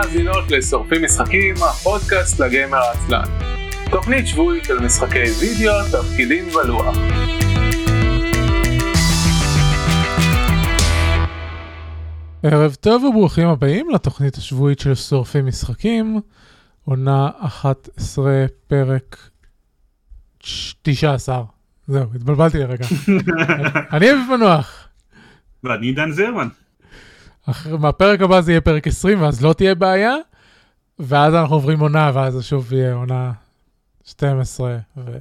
ומאזינות לשורפים משחקים, הפודקאסט לגיימר העצלן. תוכנית שבועית של משחקי וידאו, תפקידים ולוח. ערב טוב וברוכים הבאים לתוכנית השבועית של שורפים משחקים, עונה 11, פרק 19. זהו, התבלבלתי לרגע. אני אביב מנוח. ואני עידן זרמן. מהפרק הבא זה יהיה פרק 20 ואז לא תהיה בעיה, ואז אנחנו עוברים עונה ואז זה שוב יהיה עונה 12 ו...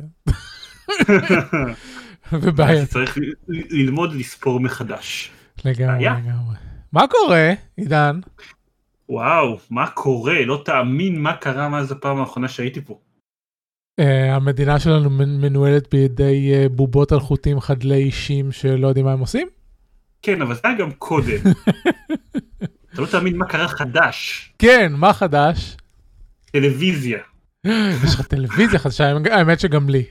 ובעיה צריך ללמוד לספור מחדש. לגמרי. לגמרי. מה קורה, עידן? וואו, מה קורה? לא תאמין מה קרה מאז הפעם האחרונה שהייתי פה. Uh, המדינה שלנו מנ- מנוהלת בידי uh, בובות על חוטים חדלי אישים שלא יודעים מה הם עושים? כן, אבל זה היה גם קודם. אתה לא תאמין מה קרה חדש. כן, מה חדש? טלוויזיה. יש לך טלוויזיה חדשה, האמת שגם לי.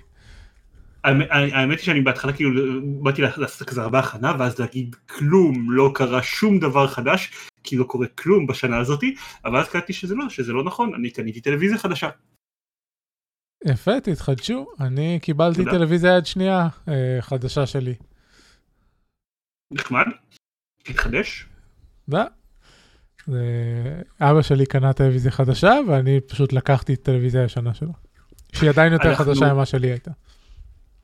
האמת- היא שאני בהתחלה כאילו באתי לעשות כזה הרבה הכנה ואז להגיד כלום לא קרה שום דבר חדש כי לא קורה כלום בשנה הזאתי אבל אז קראתי שזה לא שזה לא נכון אני קניתי טלוויזיה חדשה יפה, תתחדשו. אני קיבלתי. טלוויזיה יד שנייה uh, חדשה שלי. נחמד התחדש אבא שלי קנה טלוויזיה חדשה ואני פשוט לקחתי את הטלוויזיה הישנה שלו. שהיא עדיין יותר אנחנו- חדשה ממה שלי הייתה.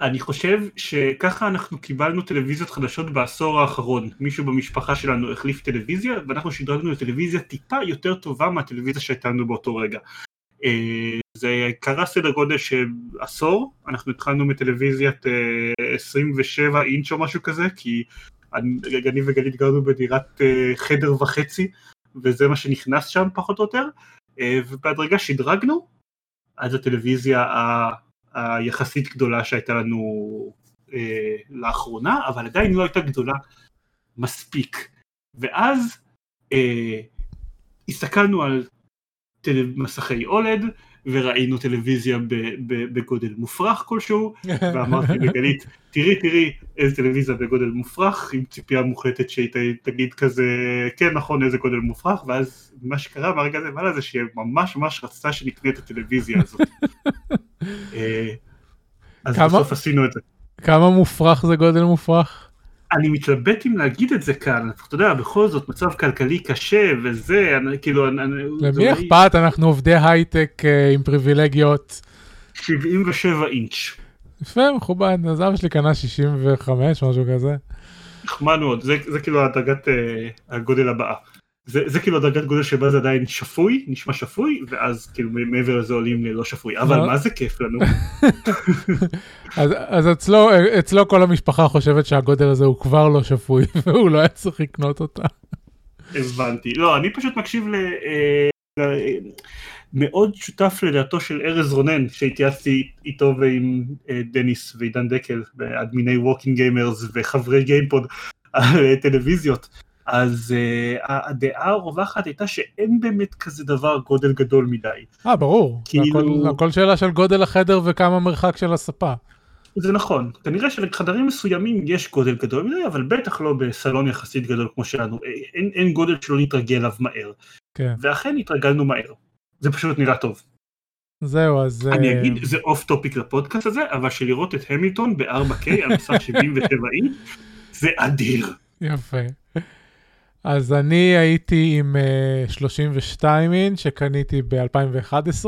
אני חושב שככה אנחנו קיבלנו טלוויזיות חדשות בעשור האחרון. מישהו במשפחה שלנו החליף טלוויזיה, ואנחנו שדרגנו לטלוויזיה טיפה יותר טובה מהטלוויזיה שהייתה לנו באותו רגע. אה, זה קרה סדר גודל של עשור, אנחנו התחלנו מטלוויזיית אה, 27 אינץ' או משהו כזה, כי אני וגלית גרנו בדירת אה, חדר וחצי, וזה מה שנכנס שם פחות או יותר, אה, ובהדרגה שדרגנו, אז הטלוויזיה היחסית גדולה שהייתה לנו אה, לאחרונה, אבל עדיין לא הייתה גדולה מספיק. ואז אה, הסתכלנו על טל... מסכי אולד, וראינו טלוויזיה בגודל מופרך כלשהו, ואמרתי לגלית, תראי תראי איזה טלוויזיה בגודל מופרך, עם ציפייה מוחלטת שהיא תגיד כזה, כן נכון איזה גודל מופרך, ואז מה שקרה מהרגע הזה והלאה זה שהיא ממש ממש רצתה שנקנה את הטלוויזיה הזאת. אה, אז כמה? בסוף עשינו את זה. כמה מופרך זה גודל מופרך? אני מתלבט אם להגיד את זה כאן, אתה יודע, בכל זאת מצב כלכלי קשה וזה, אני, כאילו, אני, אני- למי אולי אכפת? אנחנו עובדי הייטק אה, עם פריבילגיות. 77 אינץ'. יפה, מכובד, אז אבא שלי קנה 65, משהו כזה. נחמד מאוד, זה, זה כאילו הדרגת אה, הגודל הבאה. זה, זה כאילו הדרגת גודל שבה זה עדיין שפוי, נשמע שפוי, ואז כאילו מעבר לזה עולים ללא שפוי, אבל לא. מה זה כיף לנו. אז, אז אצלו, אצלו כל המשפחה חושבת שהגודל הזה הוא כבר לא שפוי, והוא לא היה צריך לקנות אותה. הבנתי. לא, אני פשוט מקשיב ל... אה, מאוד שותף לדעתו של ארז רונן, שהתייעצתי איתו ועם אה, דניס ועידן דקל, אדמיני Working Gamers וחברי GamePod על אה, טלוויזיות. אז אה, הדעה הרווחת הייתה שאין באמת כזה דבר גודל גדול מדי. אה, ברור. כאילו- הכל, הכל שאלה של גודל החדר וכמה מרחק של הספה. זה נכון, כנראה שלחדרים מסוימים יש גודל גדול מדי, אבל בטח לא בסלון יחסית גדול כמו שלנו, אה, אין, אין גודל שלא נתרגל אליו מהר, כן. ואכן התרגלנו מהר, זה פשוט נראה טוב. זהו, אז... אני אה, אגיד, זה off topic לפודקאסט הזה, אבל שלראות את המילטון ב-4K על מסך 77 אינץ', זה אדיר. יפה. אז אני הייתי עם uh, 32 אינץ' שקניתי ב-2011.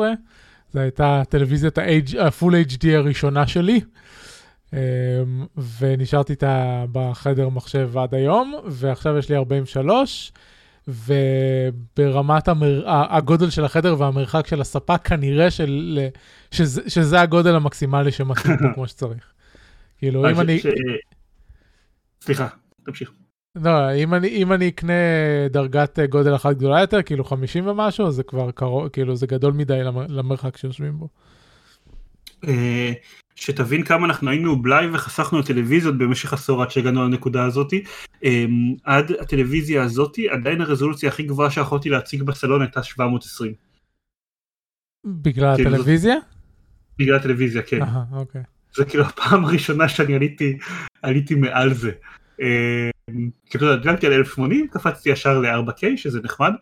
זו הייתה טלוויזיית ה-full HD הראשונה שלי. Um, ונשארתי איתה בחדר מחשב עד היום, ועכשיו יש לי 43, וברמת המר... הגודל של החדר והמרחק של הספה, כנראה של... שזה, שזה הגודל המקסימלי שמתאים כמו שצריך. כאילו, אם ש- אני... ש- סליחה, תמשיך. לא, אם אני, אם אני אקנה דרגת אה, גודל אחת גדולה יותר, כאילו 50 ומשהו, זה כבר קרוב, כאילו זה גדול מדי למ- למרחק שיושבים בו. אה, שתבין כמה אנחנו היינו בלאי וחסכנו טלוויזיות במשך עשור עד שהגענו לנקודה הזאתי. אה, עד הטלוויזיה הזאתי עדיין הרזולוציה הכי גבוהה שיכולתי להציג בסלון הייתה 720. בגלל כאילו, הטלוויזיה? בגלל הטלוויזיה, כן. אהה, אוקיי. זה כאילו הפעם הראשונה שאני עליתי, עליתי מעל זה. אה, כאילו, דילגתי על 1080, קפצתי ישר ל-4K, שזה נחמד.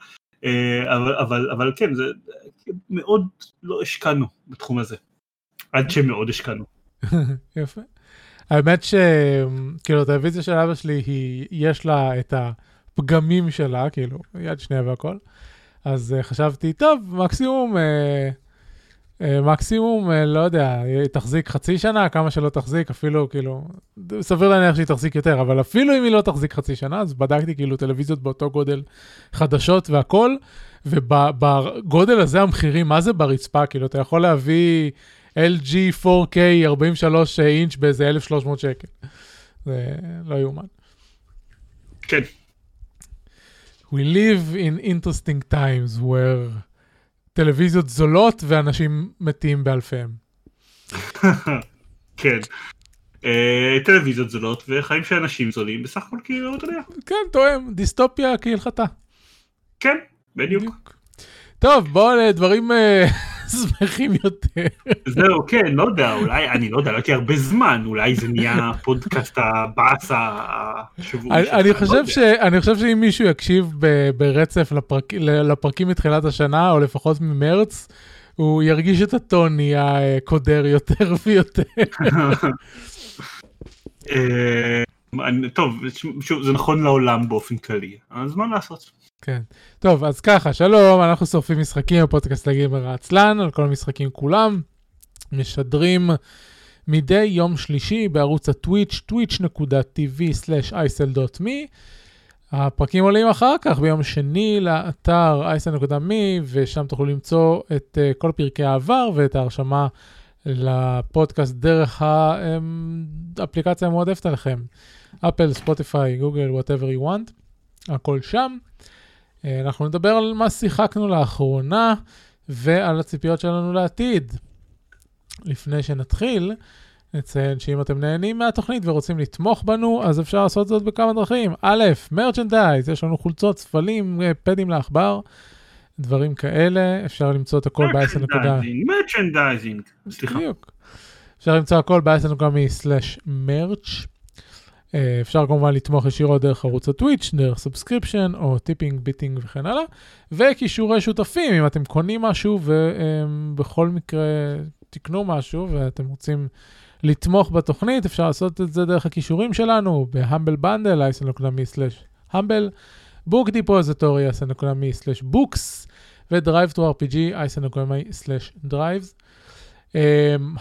אה, אבל, אבל, אבל כן, זה מאוד לא השקענו בתחום הזה. עד שמאוד השקענו. יפה. האמת שכאילו הטלוויזיה של אבא שלי היא, יש לה את הפגמים שלה, כאילו, יד שנייה והכל. אז uh, חשבתי, טוב, מקסימום, uh, מקסימום, uh, לא יודע, היא תחזיק חצי שנה, כמה שלא תחזיק, אפילו כאילו, סביר להניח שהיא תחזיק יותר, אבל אפילו אם היא לא תחזיק חצי שנה, אז בדקתי כאילו טלוויזיות באותו גודל חדשות והכל, ובגודל הזה המחירים, מה זה ברצפה? כאילו, אתה יכול להביא LG 4K 43 אינץ' באיזה 1,300 שקל. זה לא יאומן. כן. We live in interesting times where טלוויזיות זולות ואנשים מתים באלפיהם. כן. אה, טלוויזיות זולות וחיים של אנשים זולים בסך הכל כאילו אתה יודע. כן, תואם, דיסטופיה כהלכתה. כן, בדיוק. טוב, בואו לדברים אה, שמחים יותר. זהו, כן, לא יודע, אולי, אני לא יודע, לא הייתי הרבה זמן, אולי זה נהיה פודקאסט הבאסה השבועי אני, אני, חושב שאם מישהו יקשיב ברצף לפרק, לפרקים מתחילת השנה, או לפחות ממרץ, הוא ירגיש את הטון נהיה קודר יותר ויותר. אה, טוב, שוב, זה נכון לעולם באופן כללי, אז מה לעשות? כן. טוב, אז ככה, שלום, אנחנו שורפים משחקים בפודקאסט לגיימר העצלן, על כל המשחקים כולם. משדרים מדי יום שלישי בערוץ הטוויץ', twitch.tv/isl.me. הפרקים עולים אחר כך ביום שני לאתר isl.me, ושם תוכלו למצוא את uh, כל פרקי העבר ואת ההרשמה לפודקאסט דרך האפליקציה המועדפת עליכם. אפל, ספוטיפיי, גוגל, whatever you want, הכל שם. אה, אנחנו נדבר על מה שיחקנו לאחרונה ועל הציפיות שלנו לעתיד. לפני שנתחיל, נציין שאם אתם נהנים מהתוכנית ורוצים לתמוך בנו, אז אפשר לעשות זאת בכמה דרכים. א', merchandise, יש לנו חולצות, ספלים, אה, פדים לעכבר, דברים כאלה, אפשר למצוא את הכל ב-10 נקודה. merchandising, סליחה. בדיוק. אפשר למצוא הכל ב-10 נקודה מ-merch. אה, אפשר כמובן לתמוך ישירות דרך ערוץ הטוויץ', דרך subscription או tipping, bitting וכן הלאה. וקישורי שותפים, אם אתם קונים משהו ובכל מקרה תקנו משהו ואתם רוצים לתמוך בתוכנית, אפשר לעשות את זה דרך הקישורים שלנו ב Humble Bundle, אייסן.מי/humble, Book Depository, אייסן.מי/books, ו DriveThruRPG, אייסן.מי/drivethru.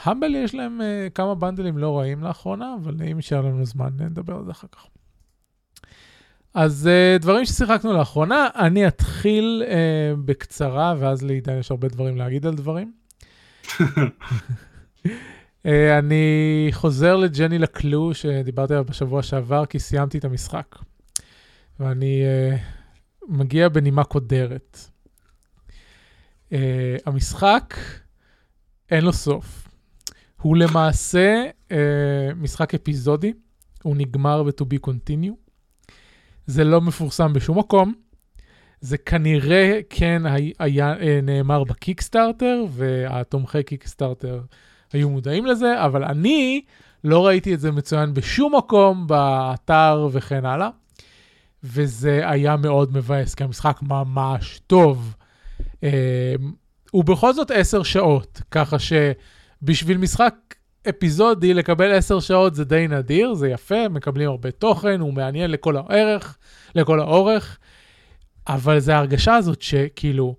המבל יש להם uh, כמה בנדלים לא רעים לאחרונה, אבל אם יישאר לנו זמן, נדבר על זה אחר כך. אז uh, דברים ששיחקנו לאחרונה, אני אתחיל בקצרה, ואז לעידן יש הרבה דברים להגיד על דברים. אני חוזר לג'ני לקלו שדיברתי עליו בשבוע שעבר, כי סיימתי את המשחק. ואני מגיע בנימה קודרת. המשחק... אין לו סוף. הוא למעשה אה, משחק אפיזודי, הוא נגמר ב-to be continue. זה לא מפורסם בשום מקום. זה כנראה כן היה, היה אה, נאמר בקיקסטארטר, והתומכי קיקסטארטר היו מודעים לזה, אבל אני לא ראיתי את זה מצוין בשום מקום, באתר וכן הלאה. וזה היה מאוד מבאס, כי המשחק ממש טוב. הוא בכל זאת 10 שעות, ככה שבשביל משחק אפיזודי לקבל 10 שעות זה די נדיר, זה יפה, מקבלים הרבה תוכן, הוא מעניין לכל הערך, לכל האורך, אבל זה ההרגשה הזאת שכאילו,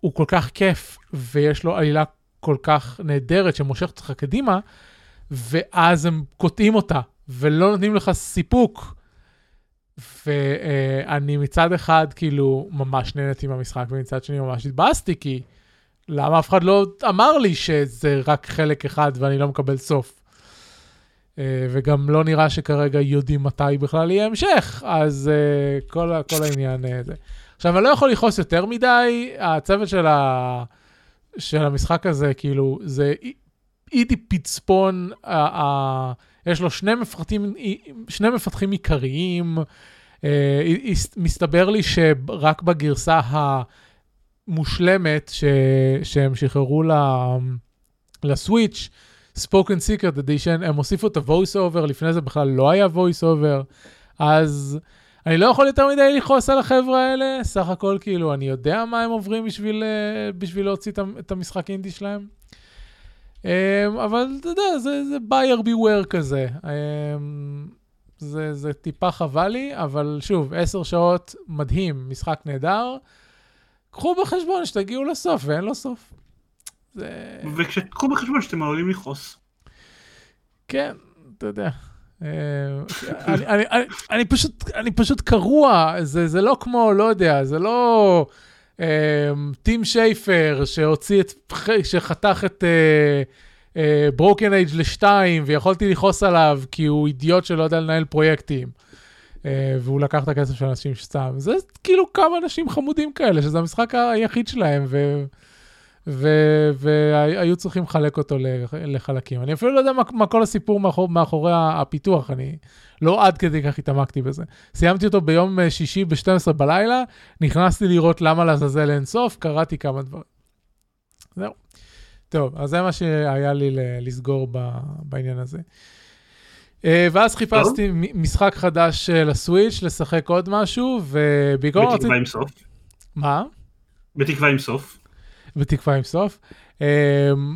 הוא כל כך כיף, ויש לו עלילה כל כך נהדרת שמושכת אותך קדימה, ואז הם קוטעים אותה, ולא נותנים לך סיפוק. ואני מצד אחד כאילו ממש נהניתי מהמשחק, ומצד שני ממש התבאסתי, כי למה אף אחד לא אמר לי שזה רק חלק אחד ואני לא מקבל סוף? Uh, וגם לא נראה שכרגע יודעים מתי בכלל יהיה המשך, אז uh, כל, כל העניין uh, זה. עכשיו, אני לא יכול לכעוס יותר מדי, הצוות של, ה, של המשחק הזה, כאילו, זה איטי פצפון, uh, uh, יש לו שני מפתחים, שני מפתחים עיקריים, מסתבר לי שרק בגרסה ה... מושלמת ש... שהם שחררו ל... לסוויץ', ספוקן סיקרט אדישן, הם הוסיפו את ה-voice over, לפני זה בכלל לא היה voice over, אז אני לא יכול יותר מדי לכעוס על החבר'ה האלה, סך הכל כאילו, אני יודע מה הם עוברים בשביל, אה, בשביל להוציא את המשחק אינדי שלהם. אמ, אבל אתה יודע, זה, זה buyer beware כזה. אמ, זה, זה טיפה חבל לי, אבל שוב, עשר שעות, מדהים, משחק נהדר. קחו בחשבון שתגיעו לסוף, ואין לו סוף. זה... וכשתקחו בחשבון שאתם עלולים לכעוס. כן, אתה יודע. אה, אני, אני, אני, אני, פשוט, אני פשוט קרוע, זה, זה לא כמו, לא יודע, זה לא אה, טים שייפר שהוציא את, שחתך את ברוקן uh, אייג' לשתיים, ויכולתי לכעוס עליו כי הוא אידיוט שלא יודע לנהל פרויקטים. Uh, והוא לקח את הכסף של אנשים שסתם. זה כאילו כמה אנשים חמודים כאלה, שזה המשחק היחיד שלהם, ו... והיו צריכים לחלק אותו לחלקים. אני אפילו לא יודע מה, מה כל הסיפור מאחור, מאחורי הפיתוח, אני לא עד כדי כך התעמקתי בזה. סיימתי אותו ביום אה, שישי ב-12 בלילה, נכנסתי לראות למה לעזאזל אין סוף, קראתי כמה דברים. זהו. טוב, אז זה מה שהיה לי לסגור בעניין הזה. אה, ואז חיפשתי משחק חדש אה, לסוויץ', לשחק עוד משהו, רציתי... בתקווה עם סוף? מה? בתקווה עם סוף. בתקווה עם סוף. Um,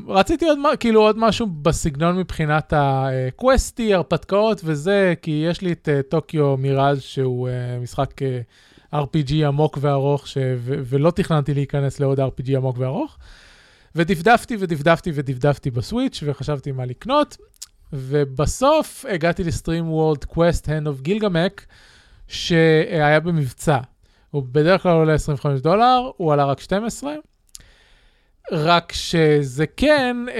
רציתי עוד, כאילו עוד משהו בסגנון מבחינת הקווסטי, הרפתקאות וזה, כי יש לי את uh, טוקיו מיראז' שהוא משחק RPG עמוק וארוך, ש... ו- ולא תכננתי להיכנס לעוד RPG עמוק וארוך. ודפדפתי ודפדפתי ודפדפתי בסוויץ' וחשבתי מה לקנות, ובסוף הגעתי ל SteamWorld Quest: Hand of Gilgamech, שהיה במבצע. הוא בדרך כלל עולה 25 דולר, הוא עלה רק 12. רק שזה כן um,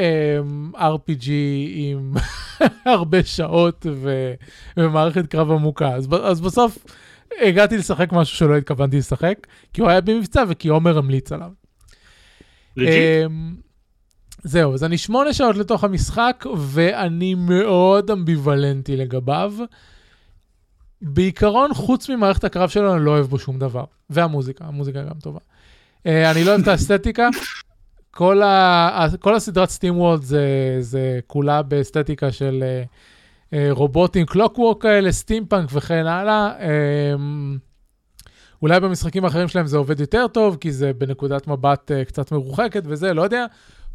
אמ, RPG עם הרבה שעות ו... ומערכת קרב עמוקה. אז, אז בסוף הגעתי לשחק משהו שלא התכוונתי לשחק, כי הוא היה במבצע וכי עומר המליץ עליו. Um, זהו, אז אני שמונה שעות לתוך המשחק, ואני מאוד אמביוולנטי לגביו. בעיקרון, חוץ ממערכת הקרב שלו, אני לא אוהב בו שום דבר. והמוזיקה, המוזיקה גם טובה. Uh, אני לא אוהב את האסתטיקה, כל, ה, כל הסדרת SteamWorld זה, זה כולה באסתטיקה של uh, uh, רובוטים clockwork כאלה, סטימפאנק וכן הלאה. Um, אולי במשחקים האחרים שלהם זה עובד יותר טוב, כי זה בנקודת מבט קצת מרוחקת וזה, לא יודע.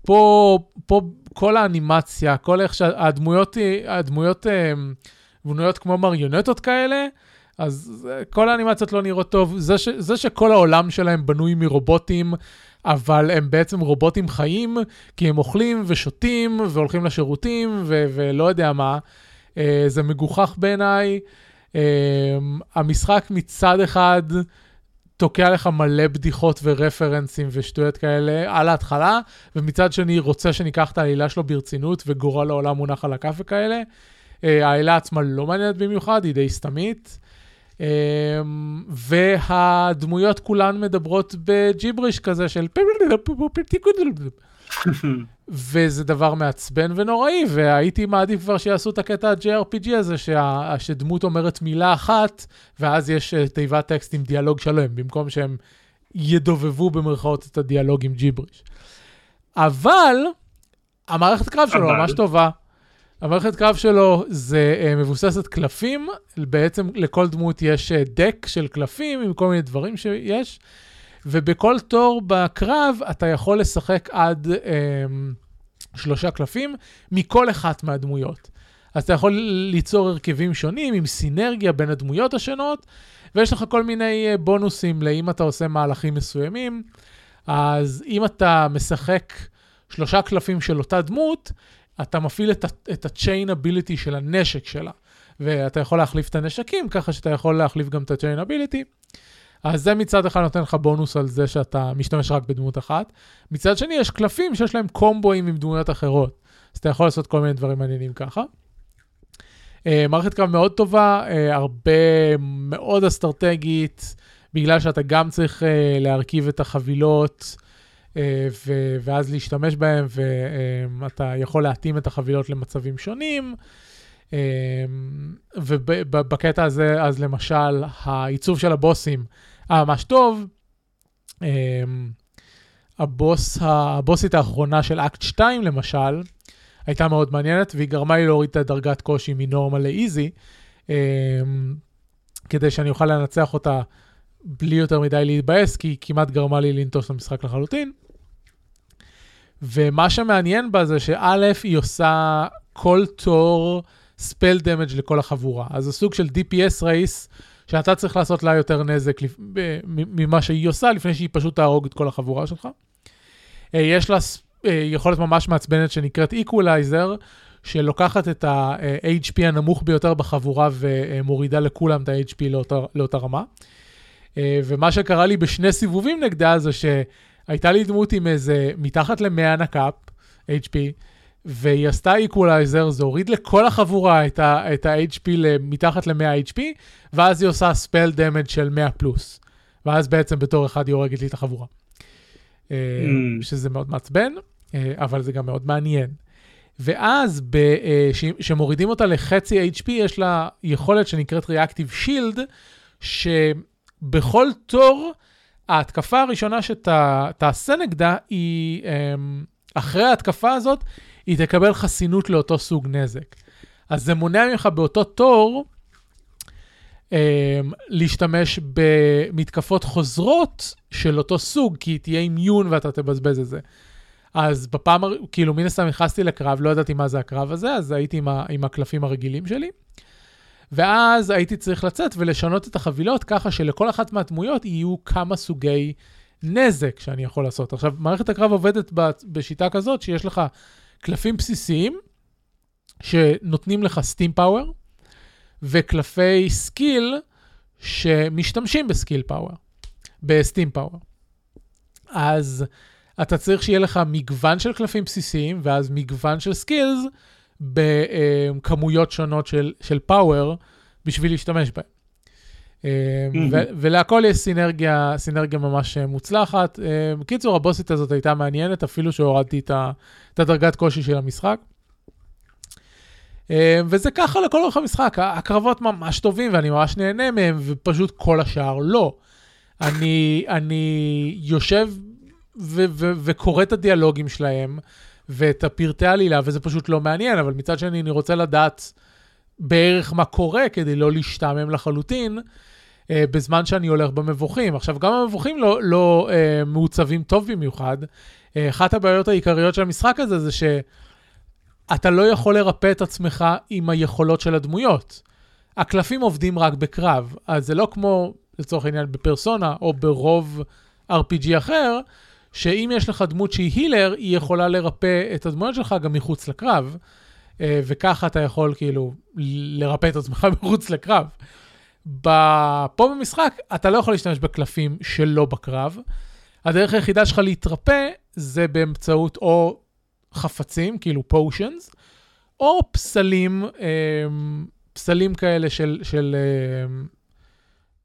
פה, פה כל האנימציה, כל איך שהדמויות, הדמויות בנויות כמו מריונטות כאלה, אז כל האנימציות לא נראות טוב. זה, ש, זה שכל העולם שלהם בנוי מרובוטים, אבל הם בעצם רובוטים חיים, כי הם אוכלים ושותים והולכים לשירותים ו- ולא יודע מה. Uh, זה מגוחך בעיניי. Uh, המשחק מצד אחד תוקע לך מלא בדיחות ורפרנסים ושטויות כאלה על ההתחלה, ומצד שני רוצה שניקח את העלילה שלו ברצינות וגורל העולם מונח על הכף וכאלה. Uh, העלילה עצמה לא מעניינת במיוחד, היא די סתמית. אמ, והדמויות כולן מדברות בג'יבריש כזה של וזה דבר מעצבן ונוראי, והייתי מעדיף כבר שיעשו את הקטע ה-JRPG הזה, שה, שדמות אומרת מילה אחת, ואז יש אה, תיבת טקסט עם דיאלוג שלם, במקום שהם ידובבו במרכאות את הדיאלוג עם ג'יבריש. אבל, המערכת קרב שלו ממש טובה. המערכת קרב שלו זה uh, מבוססת קלפים, בעצם לכל דמות יש uh, דק של קלפים עם כל מיני דברים שיש, ובכל תור בקרב אתה יכול לשחק עד um, שלושה קלפים מכל אחת מהדמויות. אז אתה יכול ליצור הרכבים שונים עם סינרגיה בין הדמויות השונות, ויש לך כל מיני uh, בונוסים לאם אתה עושה מהלכים מסוימים. אז אם אתה משחק שלושה קלפים של אותה דמות, אתה מפעיל את ה-chain ability של הנשק שלה, ואתה יכול להחליף את הנשקים, ככה שאתה יכול להחליף גם את ה-chain ability. אז זה מצד אחד נותן לך בונוס על זה שאתה משתמש רק בדמות אחת. מצד שני, יש קלפים שיש להם קומבואים עם דמויות אחרות, אז אתה יכול לעשות כל מיני דברים מעניינים ככה. Uh, מערכת קרב מאוד טובה, uh, הרבה מאוד אסטרטגית, בגלל שאתה גם צריך uh, להרכיב את החבילות. ו- ואז להשתמש בהם, ואתה יכול להתאים את החבילות למצבים שונים. ובקטע הזה, אז למשל, העיצוב של הבוסים היה ממש טוב. אה, הבוס, הבוסית האחרונה של אקט 2, למשל, הייתה מאוד מעניינת, והיא גרמה לי להוריד את הדרגת קושי מנורמל לאיזי. כדי שאני אוכל לנצח אותה בלי יותר מדי להתבאס, כי היא כמעט גרמה לי לנטוש את המשחק לחלוטין. ומה שמעניין בה זה שא', היא עושה כל תור ספל דמג' לכל החבורה. אז זה סוג של DPS רייס, שאתה צריך לעשות לה יותר נזק לפ... ממה שהיא עושה, לפני שהיא פשוט תהרוג את כל החבורה שלך. אה, יש לה אה, יכולת ממש מעצבנת שנקראת Equalizer, שלוקחת את ה-HP הנמוך ביותר בחבורה ומורידה לכולם את ה-HP לאותה, לאותה רמה. אה, ומה שקרה לי בשני סיבובים נגדה זה שהייתה לי דמות עם איזה מתחת ל-100 נקאפ HP, והיא עשתה איקולייזר, זה הוריד לכל החבורה את ה-HP מתחת ל-100 HP, ואז היא עושה ספל דמג' של 100 פלוס. ואז בעצם בתור אחד היא הורגת לי את החבורה. אה, mm. שזה מאוד מעצבן, אה, אבל זה גם מאוד מעניין. ואז כשמורידים אותה לחצי HP, יש לה יכולת שנקראת Reactive Shield, ש... בכל תור, ההתקפה הראשונה שתעשה נגדה היא, אמ, אחרי ההתקפה הזאת, היא תקבל חסינות לאותו סוג נזק. אז זה מונע ממך באותו תור um, להשתמש במתקפות חוזרות של אותו סוג, כי תהיה אימיון ואתה תבזבז את זה. אז בפעם, כאילו מן הסתם נכנסתי לקרב, לא ידעתי מה זה הקרב הזה, אז הייתי עם, ה, עם הקלפים הרגילים שלי. ואז הייתי צריך לצאת ולשנות את החבילות ככה שלכל אחת מהדמויות יהיו כמה סוגי נזק שאני יכול לעשות. עכשיו, מערכת הקרב עובדת בשיטה כזאת שיש לך קלפים בסיסיים שנותנים לך steam power, וקלפי skill שמשתמשים ב skill power, ב steam power. אז אתה צריך שיהיה לך מגוון של קלפים בסיסיים, ואז מגוון של skills, בכמויות שונות של, של פאוור בשביל להשתמש בהם. ו- ולהכל יש סינרגיה, סינרגיה ממש מוצלחת. בקיצור, הבוסית הזאת הייתה מעניינת, אפילו שהורדתי את, הדרגת קושי של המשחק. וזה ככה לכל אורך המשחק, הקרבות ממש טובים ואני ממש נהנה מהם, ופשוט כל השאר לא. אני, אני יושב ו- ו- וקורא את הדיאלוגים שלהם, ואת הפרטי העלילה, וזה פשוט לא מעניין, אבל מצד שני אני רוצה לדעת בערך מה קורה כדי לא להשתעמם לחלוטין, אה, בזמן שאני הולך במבוכים. עכשיו, גם המבוכים לא, לא אה, מעוצבים טוב במיוחד. אה, אחת הבעיות העיקריות של המשחק הזה זה שאתה לא יכול לרפא את עצמך עם היכולות של הדמויות. הקלפים עובדים רק בקרב, אז זה לא כמו, לצורך העניין, בפרסונה או ברוב RPG אחר, שאם יש לך דמות שהיא הילר, היא יכולה לרפא את הדמויות שלך גם מחוץ לקרב, אה, וככה אתה יכול כאילו לרפא את עצמך מחוץ לקרב. פה במשחק אתה לא יכול להשתמש בקלפים שלא בקרב. הדרך היחידה שלך להתרפא זה באמצעות או חפצים, כאילו פושנס, או פסלים, אה, פסלים כאלה של, של,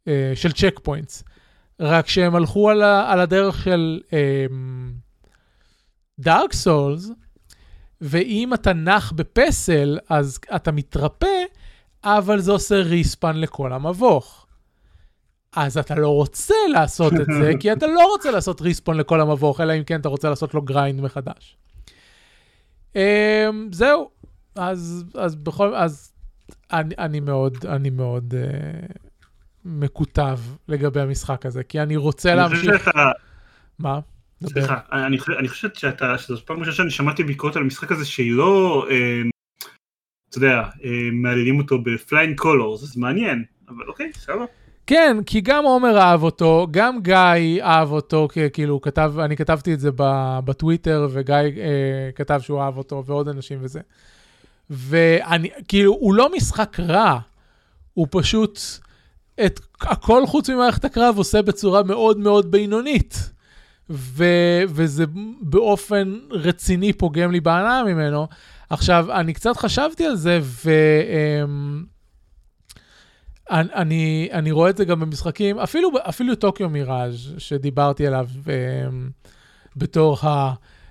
אה, של check points. רק שהם הלכו על, ה, על הדרך של Dark um, Souls, ואם אתה נח בפסל, אז אתה מתרפא, אבל זה עושה respawn לכל המבוך. אז אתה לא רוצה לעשות את זה, כי אתה לא רוצה לעשות respawn לכל המבוך, אלא אם כן אתה רוצה לעשות לו grind מחדש. Um, זהו, אז, אז בכל, אז אני, אני מאוד, אני מאוד, uh, מקוטב לגבי המשחק הזה, כי אני רוצה להמשיך... מה? סליחה, אני, אני חושב שאתה, שזו פעם ראשונה שאני שמעתי ביקורת על המשחק הזה שהיא לא, אה, אתה יודע, אה, מהללים אותו ב flying colors, אז מעניין, אבל אוקיי, סבבה. כן, כי גם עומר אהב אותו, גם גיא אהב אותו, כאילו, כתב, אני כתבתי את זה בטוויטר, וגיא אה, כתב שהוא אהב אותו, ועוד אנשים וזה. ואני, כאילו, הוא לא משחק רע, הוא פשוט את הכל חוץ ממערכת הקרב עושה בצורה מאוד מאוד בינונית. ו- וזה באופן רציני פוגם לי בהנאה ממנו. עכשיו, אני קצת חשבתי על זה, ואני אני, אני רואה את זה גם במשחקים, אפילו, אפילו טוקיו מיראז' שדיברתי עליו אמ, בתור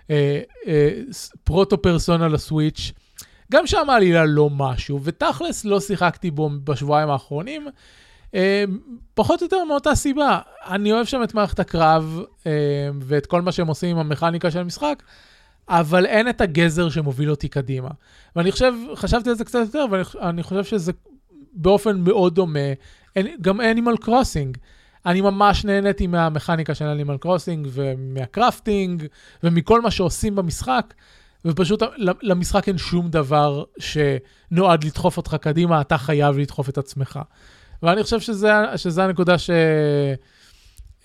הפרוטו פרסונה לסוויץ', גם שם העלילה לא משהו, ותכלס לא שיחקתי בו בשבועיים האחרונים. אמ, פחות או יותר מאותה סיבה. אני אוהב שם את מערכת הקרב אמ, ואת כל מה שהם עושים עם המכניקה של המשחק, אבל אין את הגזר שמוביל אותי קדימה. ואני חושב, חשבתי על זה קצת יותר, ואני חושב שזה באופן מאוד דומה גם אנימל קרוסינג. אני ממש נהניתי מהמכניקה של Animal Crossing ומה crafting ומכל מה שעושים במשחק, ופשוט למשחק אין שום דבר שנועד לדחוף אותך קדימה, אתה חייב לדחוף את עצמך. ואני חושב שזה, שזה הנקודה ש...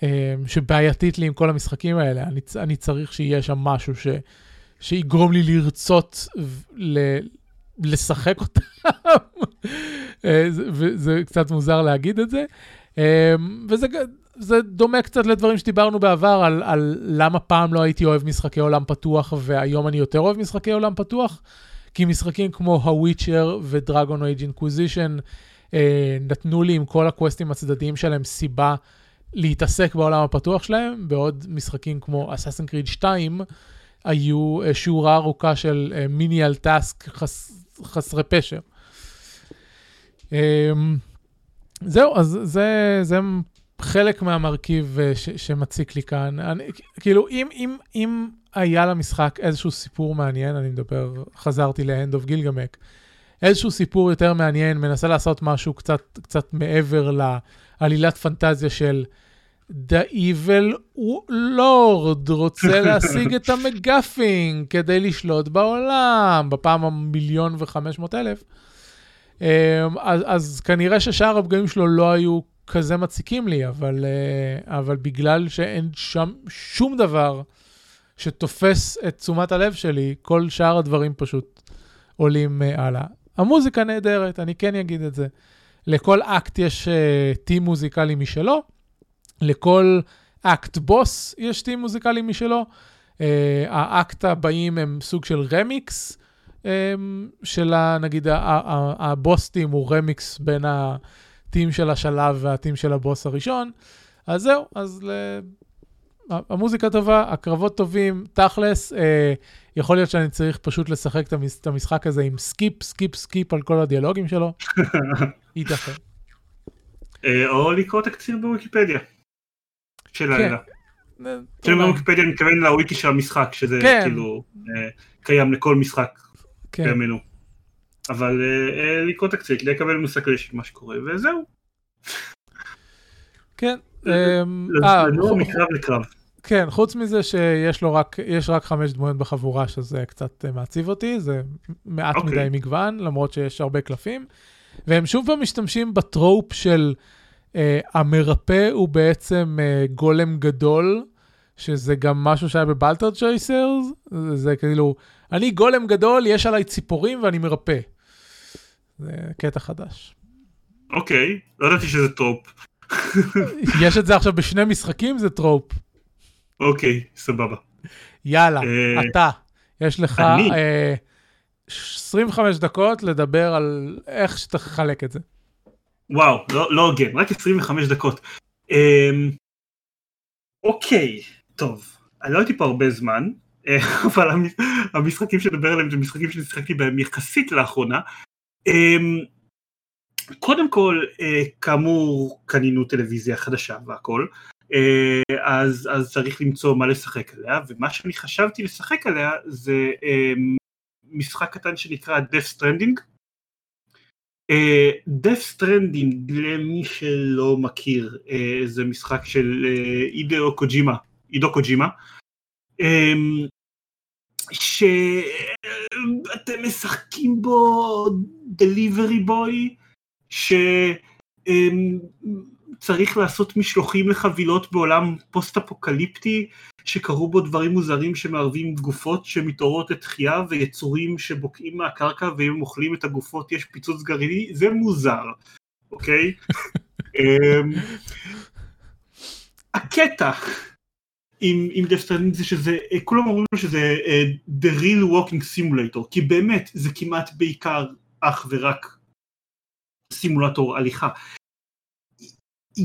אה, שבעייתית לי עם כל המשחקים האלה. אני, אני צריך שיהיה שם משהו ש, שיגרום לי לרצות ל, לשחק אותם. אה, וזה קצת מוזר להגיד את זה. אה, וזה זה דומה קצת לדברים שדיברנו בעבר, על, על למה פעם לא הייתי אוהב משחקי עולם פתוח, והיום אני יותר אוהב משחקי עולם פתוח. כי משחקים כמו ה Witcher ו Dragon Age Inquisition נתנו לי עם כל הקווסטים הצדדיים שלהם סיבה להתעסק בעולם הפתוח שלהם, בעוד משחקים כמו Assassin's Creed 2 היו אה, שורה ארוכה של menial אה, tasks חס, חסרי פשר. אמ, זהו, אז זה, זה חלק מהמרכיב אה, ש, שמציק לי כאן. אני, כאילו, אם, אם, אם היה למשחק איזשהו סיפור מעניין, אני מדבר, חזרתי ל-End of Gilgamesh, איזשהו סיפור יותר מעניין, מנסה לעשות משהו קצת, קצת מעבר לעלילת פנטזיה של The Evil Lord רוצה להשיג את המגפינג כדי לשלוט בעולם, בפעם המיליון וחמש מאות אלף. אמ, אז, אז כנראה ששאר הפגמים שלו לא היו כזה מציקים לי, אבל, אה, אבל בגלל שאין שם שום דבר שתופס את תשומת הלב שלי, כל שאר הדברים פשוט עולים אה, הלאה. המוזיקה נהדרת, אני כן אגיד את זה. לכל אקט יש theme uh, מוזיקלי משלו, לכל אקט בוס יש theme מוזיקלי משלו. Uh, האקט הבאים הם סוג של רמיקס, um, של נגיד ה boss theme הוא רמיקס בין ה theme של השלב וה theme של הבוס הראשון. אז זהו, אז המוזיקה טובה, הקרבות טובים, תכלס, אה, יכול להיות שאני צריך פשוט לשחק את המשחק הזה עם skip, skip, skip על כל הדיאלוגים שלו. ייתכן. או לקרוא תקציר בוויקיפדיה. של העלילה. כן. בוויקיפדיה אני מתכוון לוויקי של המשחק, שזה כן. כאילו אה, קיים לכל משחק כן. בימינו. אבל אה, לקרוא תקציר כדי לקבל מושג של מה שקורה, וזהו. כן. לנוע מקרב לקרב. כן, חוץ מזה שיש לו רק, יש רק חמש דמויות בחבורה, שזה קצת אה, מעציב אותי, זה מעט okay. אוקיי. מדי מגוון, למרות שיש הרבה קלפים. והם שוב פעם משתמשים בטרופ של uh, המרפא הוא בעצם uh, גולם גדול, שזה גם משהו שהיה ב Balan Chasers, זה, זה כאילו, אני גולם גדול, יש עליי ציפורים ואני מרפא. זה קטע חדש. אוקיי, okay, לא ידעתי שזה trope. יש את זה עכשיו בשני משחקים, זה trope. אוקיי, סבבה. יאללה, אה, אתה, יש לך 25 אה, דקות לדבר על איך שתחלק את זה. וואו, לא, לא הוגן, רק 25 דקות. אמ, אוקיי, טוב, אני לא הייתי פה הרבה זמן, אה, אבל המשחקים שנדבר עליהם זה משחקים ששיחקתי בהם יחסית לאחרונה. אמ, קודם כל, כאמור, קנינו טלוויזיה חדשה והכל. אה, אז, אז צריך למצוא מה לשחק עליה, ומה שאני חשבתי לשחק עליה זה אה, משחק קטן שנקרא Death Stranding. אה, Death Stranding, למי שלא מכיר, זה משחק של הידאו קוג'ימה, הידאו קוג'ימה, שאתם משחקים בו delivery boy, ש... צריך לעשות משלוחים לחבילות בעולם פוסט-אפוקליפטי, שקרו בו דברים מוזרים שמערבים גופות שמתעוררות לתחייה ויצורים שבוקעים מהקרקע ואם הם אוכלים את הגופות יש פיצוץ גרעיני, זה מוזר, אוקיי? אמ, הקטע עם, עם Death Stranding זה שזה, כולם אומרים לו שזה uh, The real walking simulator, כי באמת זה כמעט בעיקר אך ורק סימולטור הליכה.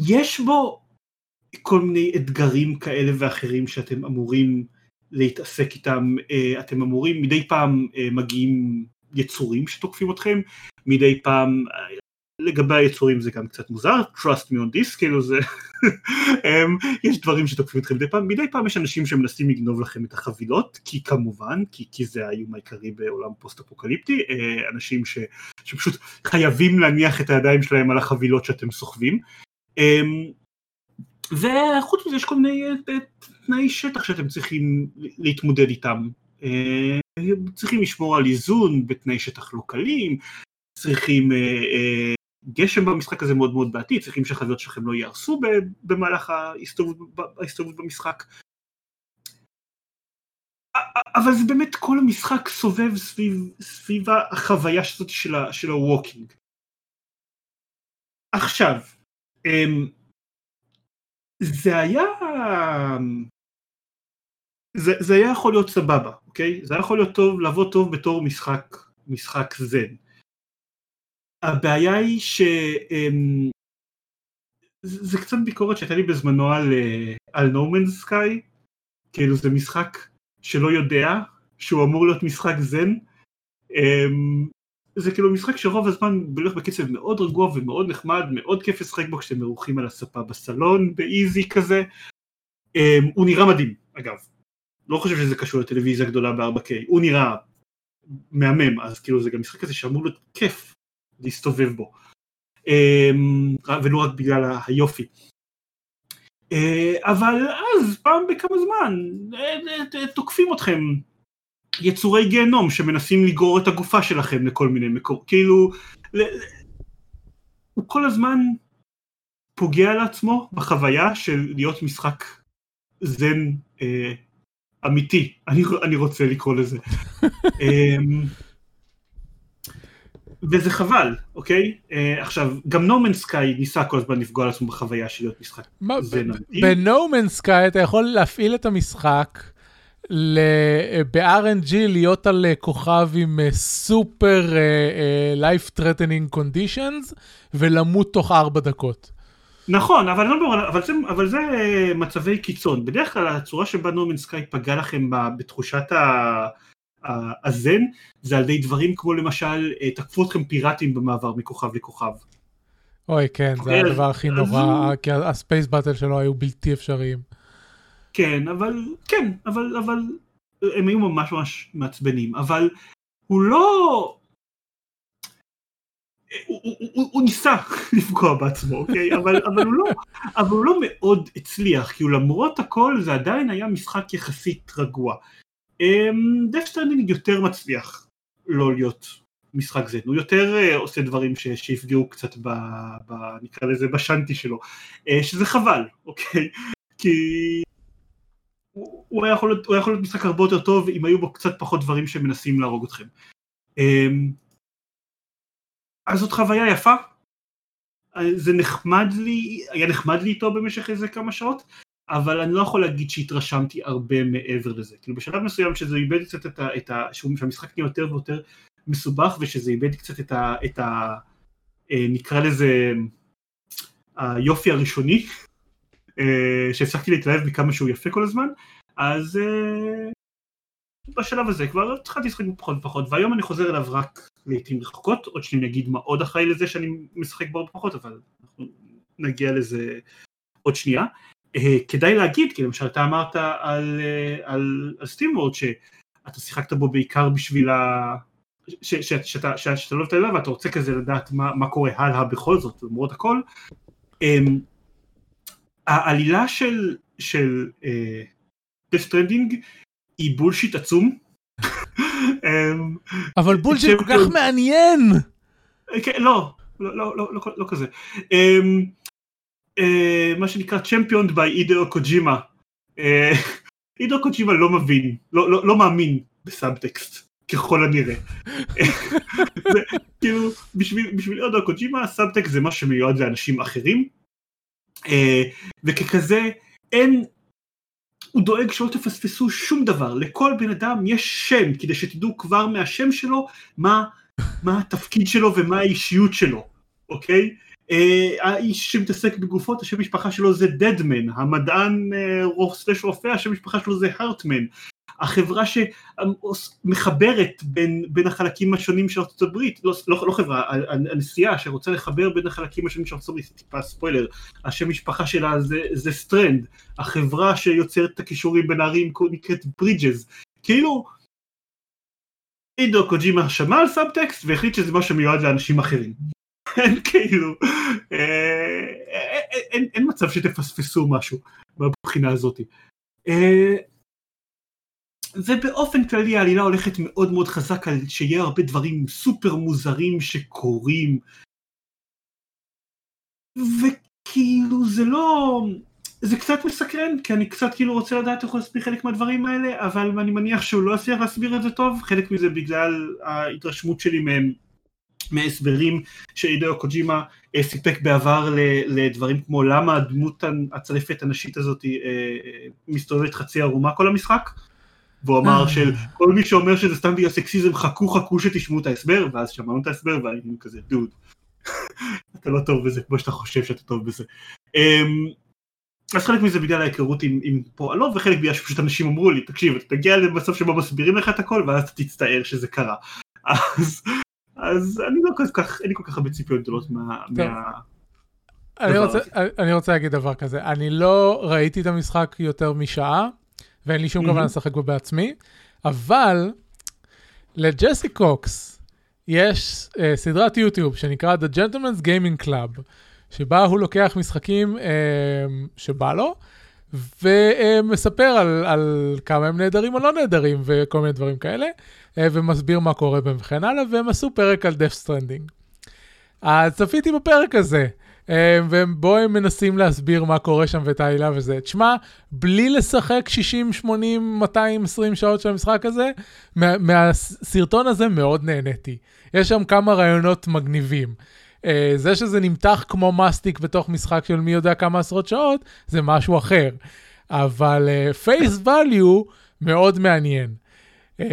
יש בו כל מיני אתגרים כאלה ואחרים שאתם אמורים להתעסק איתם, אה, אתם אמורים, מדי פעם אה, מגיעים יצורים שתוקפים אתכם, מדי פעם לגבי היצורים זה גם קצת מוזר, trust me on this, כאילו זה, יש דברים שתוקפים אתכם מדי פעם, מדי פעם יש אנשים שמנסים לגנוב לכם את החבילות, כי כמובן, כי, כי זה האיום העיקרי בעולם פוסט אפוקליפטי, אה, אנשים ש, שפשוט חייבים להניח את הידיים שלהם על החבילות שאתם סוחבים. אמ, וחוץ מזה יש כל מיני אה, תנאי שטח שאתם צריכים להתמודד איתם. צריכים לשמור על איזון בתנאי שטח לא קלים, צריכים אה, גשם במשחק הזה מאוד מאוד בעייתי, צריכים שהחבילות שלכם לא ייהרסו במהלך ההסתובבות במשחק. אבל זה באמת כל המשחק סובב סביב, סביב החוויה הזאת של, ה walking. עכשיו, זה היה... זה, זה היה יכול להיות סבבה, אוקיי? זה היה יכול להיות טוב, לבוא טוב בתור משחק, משחק זן. הבעיה היא ש... אמ, זה קצת ביקורת שהייתה לי בזמנו על, אה, על No Man's Sky, כאילו זה משחק שלא יודע שהוא אמור להיות משחק זן. זה כאילו משחק שרוב הזמן הולך בקצב מאוד רגוע ומאוד נחמד, מאוד כיף לשחק בו כשאתם מרוחים על הספה בסלון, באיזי כזה. אמ, הוא נראה מדהים, אגב. לא חושב שזה קשור לטלוויזיה גדולה ב-4K, הוא נראה מהמם, אז כאילו זה גם משחק כזה שאמור להיות כיף להסתובב בו, אמ, ולא רק בגלל היופי. אה, אבל אז פעם בכמה זמן אה, תוקפים אתכם יצורי גיהנום שמנסים לגרור את הגופה שלכם לכל מיני מקומות, כאילו הוא כל הזמן פוגע לעצמו בחוויה של להיות משחק זן אה, אמיתי, אני, אני רוצה לקרוא לזה. אמ, וזה חבל, אוקיי? Uh, עכשיו, גם נומן סקאי ניסה כל הזמן לפגוע לעצמו בחוויה של להיות משחק. בנומן סקאי אתה יכול להפעיל את המשחק ב-RNG להיות על אה, כוכב עם סופר uh, life threatening conditions ולמות תוך ארבע דקות. נכון, אבל, לא, אבל, זה, אבל זה מצבי קיצון. בדרך כלל הצורה שבה נומן סקאי פגע לכם בתחושת ה... הזן זה על ידי דברים כמו למשל אה, תקפו אתכם פיראטים במעבר מכוכב לכוכב. אוי כן, זה אוקיי, הדבר הכי נורא, כי הספייס באטל שלו היו בלתי אפשריים. כן, אבל, כן, אבל, אבל, הם היו ממש ממש מעצבנים, אבל הוא לא... הוא, הוא, הוא, הוא ניסה לפגוע בעצמו, אוקיי? אבל, אבל, הוא לא, אבל הוא לא מאוד הצליח, כי הוא למרות הכל זה עדיין היה משחק יחסית רגוע. Death Stranding יותר מצליח לא להיות משחק זן, הוא יותר uh, עושה דברים ש, שיפגעו קצת ב, ב... נקרא לזה בשאנטי שלו, uh, שזה חבל, אוקיי? כי הוא, הוא, היה יכול, הוא היה יכול להיות משחק הרבה יותר טוב אם היו בו קצת פחות דברים שמנסים להרוג אתכם. Um, אז זאת חוויה יפה, זה נחמד לי, היה נחמד לי איתו במשך איזה כמה שעות, אבל אני לא יכול להגיד שהתרשמתי הרבה מעבר לזה. כאילו בשלב מסוים שזה איבד קצת את ה... את ה שהמשחק נהיה יותר ויותר מסובך ושזה איבד קצת את ה... את ה אה, נקרא לזה היופי הראשוני, שהפסקתי להתלהב מכמה שהוא יפה כל הזמן, אז אה, בשלב הזה כבר התחלתי לשחק פחות ופחות, והיום אני חוזר אליו רק לעיתים רחוקות, עוד שניה נגיד מה עוד אחראי לזה שאני משחק בו פחות, אבל אנחנו נגיע לזה עוד שנייה. אה, כדאי להגיד, כי למשל אתה אמרת על, אה, סטימוורד שאתה שיחקת בו בעיקר בשביל ה... שאתה, לא אוהב ואתה רוצה כזה לדעת מה, מה קורה הלאה בכל זאת, למרות הכל. העלילה של, של uh, Death Stranding היא בולשיט עצום. um, אבל בולשיט כל כך מעניין! כן, לא, לא, לא, לא, לא, לא כזה. Um, אה, מה שנקרא championed by הידאו קוג'ימה. הידאו קוג'ימה לא מבין, לא, לא, לא מאמין בסאבטקסט, ככל הנראה. כאילו, בשביל, בשביל הידאו קוג'ימה סאבטקסט זה משהו שמיועד לאנשים אחרים, אה, וככזה אין הוא דואג שלא תפספסו שום דבר, לכל בן אדם יש שם, כדי שתדעו כבר מהשם שלו מה, מה התפקיד שלו ומה האישיות שלו, אוקיי? אה, האיש שמתעסק בגופות, השם משפחה שלו זה Deadman, המדען slash רופא, השם משפחה שלו זה Heartman, החברה שמחברת בין, בין החלקים השונים של ארצות הברית, לא, לא, לא חברה, הנשיאה שרוצה לחבר בין החלקים השונים של ארצות הברית, טיפה ספוילר, השם משפחה שלה זה, זה Strand, החברה שיוצרת את הקישורים בין הערים נקראת Bridges, כאילו הידאו קוג'ימה שמע על סאבטקסט והחליט שזה משהו מיועד לאנשים אחרים. אין כאילו, אה, אין, אין מצב שתפספסו משהו מבחינה הזאת. אה, ובאופן כללי העלילה הולכת מאוד מאוד חזק על שיהיה הרבה דברים סופר מוזרים שקורים. וכאילו זה לא זה קצת מסקרן כי אני קצת כאילו רוצה לדעת איך הוא להסביר חלק מהדברים האלה אבל אני מניח שהוא לא יצליח להסביר את זה טוב חלק מזה בגלל ההתרשמות שלי מהם מהסברים שאידאו קוג'ימה אה, סיפק בעבר לדברים כמו למה הדמות הצלפת הנשית הזאת אה, מסתובבת חצי ערומה כל המשחק והוא אמר אה. של כל מי שאומר שזה סתם בגלל סקסיזם חכו חכו שתשמעו את ההסבר ואז שמענו את ההסבר והיינו כזה דוד אתה לא טוב בזה כמו שאתה חושב שאתה טוב בזה אמ, אז חלק מזה בגלל ההיכרות עם, עם פועלו וחלק בגלל שפשוט אנשים אמרו לי תקשיב אתה תגיע למצב שבו מסבירים לך את הכל ואז אתה תצטער שזה קרה אז, אז אני לא כל כך אין לי כל כך הרבה ציפיות גדולות מה... מה... אני רוצה, אני רוצה להגיד דבר כזה, אני לא ראיתי את המשחק יותר משעה, ואין לי שום כוונה לשחק בו בעצמי, אבל לג'סי קוקס יש uh, סדרת יוטיוב שנקרא The Gentleman's Gaming Club, שבה הוא לוקח משחקים uh, שבא לו, ומספר על, על כמה הם נהדרים או לא נהדרים וכל מיני דברים כאלה, uh, ומסביר מה קורה בהם וכן הלאה, והם עשו פרק על Death Stranding. אז צפיתי בפרק הזה. אה, ובו הם מנסים להסביר מה קורה שם ואת העלילה וזה. תשמע, בלי לשחק 60, 80, 220 שעות של המשחק הזה, מה, מהסרטון הזה מאוד נהניתי. יש שם כמה רעיונות מגניבים. Uh, זה שזה נמתח כמו מסטיק בתוך משחק של מי יודע כמה עשרות שעות, זה משהו אחר. אבל פייס uh, value מאוד מעניין. Uh,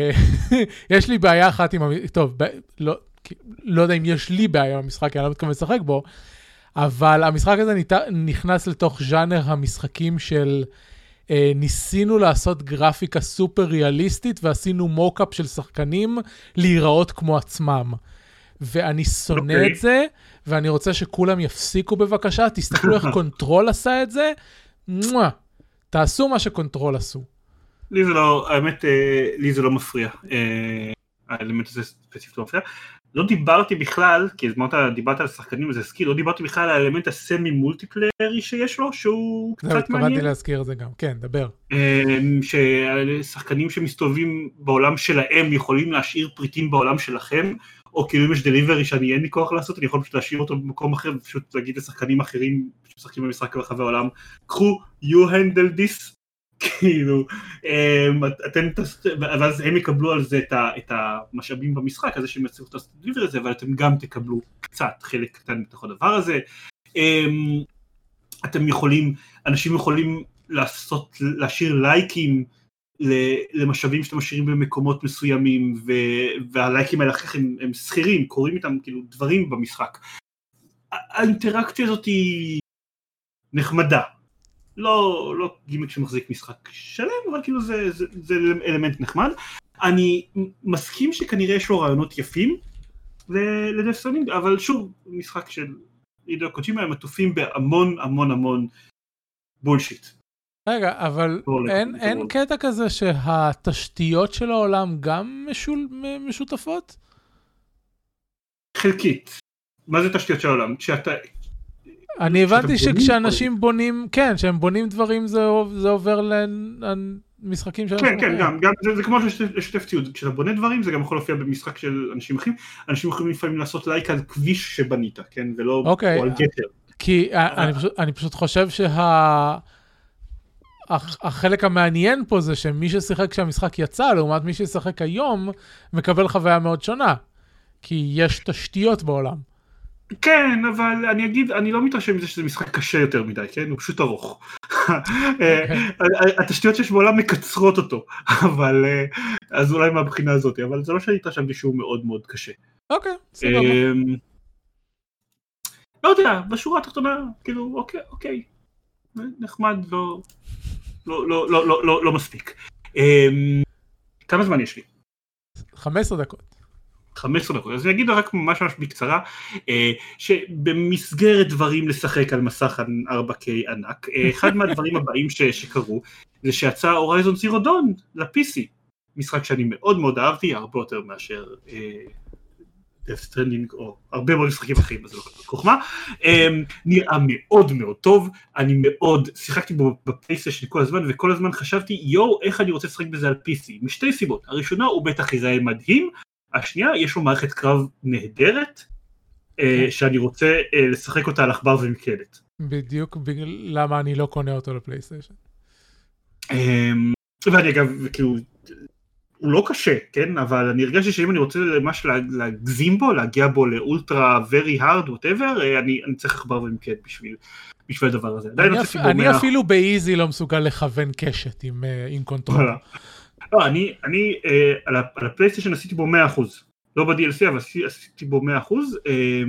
יש לי בעיה אחת עם... טוב, ב... לא, לא יודע אם יש לי בעיה עם המשחק, כי אני לא מתכוון לשחק בו, אבל המשחק הזה. נכנס לתוך ז'אנר המשחקים של... אה, ניסינו לעשות גרפיקה סופר ריאליסטית ועשינו mocap של שחקנים להיראות כמו עצמם. ואני שונא okay. אוקיי. את זה, ואני רוצה שכולם יפסיקו בבקשה, תסתכלו איך Control עשה את זה, מואה, תעשו מה ש control עשו. לי זה לא, האמת, אה, לי זה לא מפריע. אה, האלמנט הזה ספציפית לא מפריע. לא דיברתי בכלל, כי הזמנת, דיברת על שחקנים וזה skill, לא דיברתי בכלל על האלמנט הסמי מולטיפליירי שיש לו, שהוא קצת מעניין. התכוונתי להזכיר את זה גם, כן, דבר. אמ, ששחקנים שמסתובבים בעולם שלהם יכולים להשאיר פריטים בעולם שלכם, או כאילו אם יש delivery שאני אין לי כוח לעשות, אני יכול פשוט להשאיר אותו במקום אחר, ופשוט להגיד לשחקנים אחרים שמשחקים במשחק ברחבי העולם, קחו, you handle this, כאילו, אמ, אתם, ואז הם יקבלו על זה את המשאבים במשחק, זה שהם יצליחו את הדליבר הזה, אבל אתם גם תקבלו קצת חלק קטן בתוך הדבר הזה. אמ, אתם יכולים, אנשים יכולים לעשות, להשאיר לייקים למשאבים שאתם משאירים במקומות מסוימים, והלייקים האלה אחר כך הם, הם שכירים, קוראים איתם כאילו דברים במשחק. האינטראקציה הזאת היא נחמדה, לא, לא גימיק שמחזיק משחק שלם, אבל כאילו זה, זה, זה אלמנט נחמד. אני מסכים שכנראה יש לו רעיונות יפים לדפסונים, אבל שוב, משחק של אידו קוצ'ימה הם עטופים בהמון המון המון בולשיט. רגע, אבל אין, אין קטע כזה שהתשתיות של העולם גם משול, משותפות? חלקית. מה זה תשתיות של העולם? כשאתה, אני הבנתי שכשאנשים בונים, כן, כשהם בונים דברים זה, זה עובר למשחקים של... כן, כן, גם, גם זה, זה כמו לשתף ציוד, כשאתה בונה דברים זה גם יכול להופיע במשחק של אנשים אחרים, אנשים יכולים לפעמים לעשות לייק על כביש שבנית, כן, ולא אוקיי, או על גטר. כי אני פשוט, אני פשוט חושב שה... החלק המעניין פה זה שמי ששיחק כשהמשחק יצא, לעומת מי ששיחק היום, מקבל חוויה מאוד שונה. כי יש תשתיות בעולם. כן, אבל אני אגיד, אני לא מתרשם מזה שזה משחק קשה יותר מדי, כן? הוא פשוט ארוך. אוקיי. התשתיות שיש בעולם מקצרות אותו, אבל אז אולי מהבחינה הזאת, אבל זה לא שאני התרשמתי שהוא מאוד מאוד קשה. אוקיי, סבבה. אמ, לא יודע, בשורה התחתונה, כאילו, אוקיי, אוקיי, נחמד, לא, לא, לא, לא, לא, לא מספיק. אמ, כמה זמן יש לי? 15 דקות. 15 דקות, אז אני אגיד רק ממש ממש בקצרה, אה, שבמסגרת דברים לשחק על מסך 4K ענק, אה, אחד מהדברים הבאים ש, שקרו זה שיצא Horizon Zero Dawn ל-PC, משחק שאני מאוד מאוד אהבתי, הרבה יותר מאשר Death Stranding או הרבה מאוד משחקים אחרים, אז זה לא כזאת חוכמה, נראה מאוד מאוד טוב, אני מאוד, שיחקתי בו בפלייסטיישן כל הזמן וכל הזמן חשבתי יואו איך אני רוצה לשחק בזה על PC, משתי סיבות, הראשונה הוא בטח ייראה מדהים, השנייה יש לו מערכת קרב נהדרת, אה, כן. שאני רוצה אה, לשחק אותה על עכבר ומקלדת. בדיוק בגלל למה אני לא קונה אותו לפלייסטיישן. אמ, ואני אגב, כאילו, הוא לא קשה, כן? אבל אני הרגשתי שאם אני רוצה ממש להגזים בו, להגיע בו לאולטרה very hard, whatever, אה, אני, אני צריך עכבר ומקד בשביל, בשביל הדבר הזה. אני, אפ... אני 100... אפילו ב easy לא מסוגל לכוון קשת עם, אה, עם control. לא, אני, אני אה, על, הפלייסטיישן עשיתי בו 100%, לא ב-DLC, אבל עשיתי, עשיתי בו 100%, אה,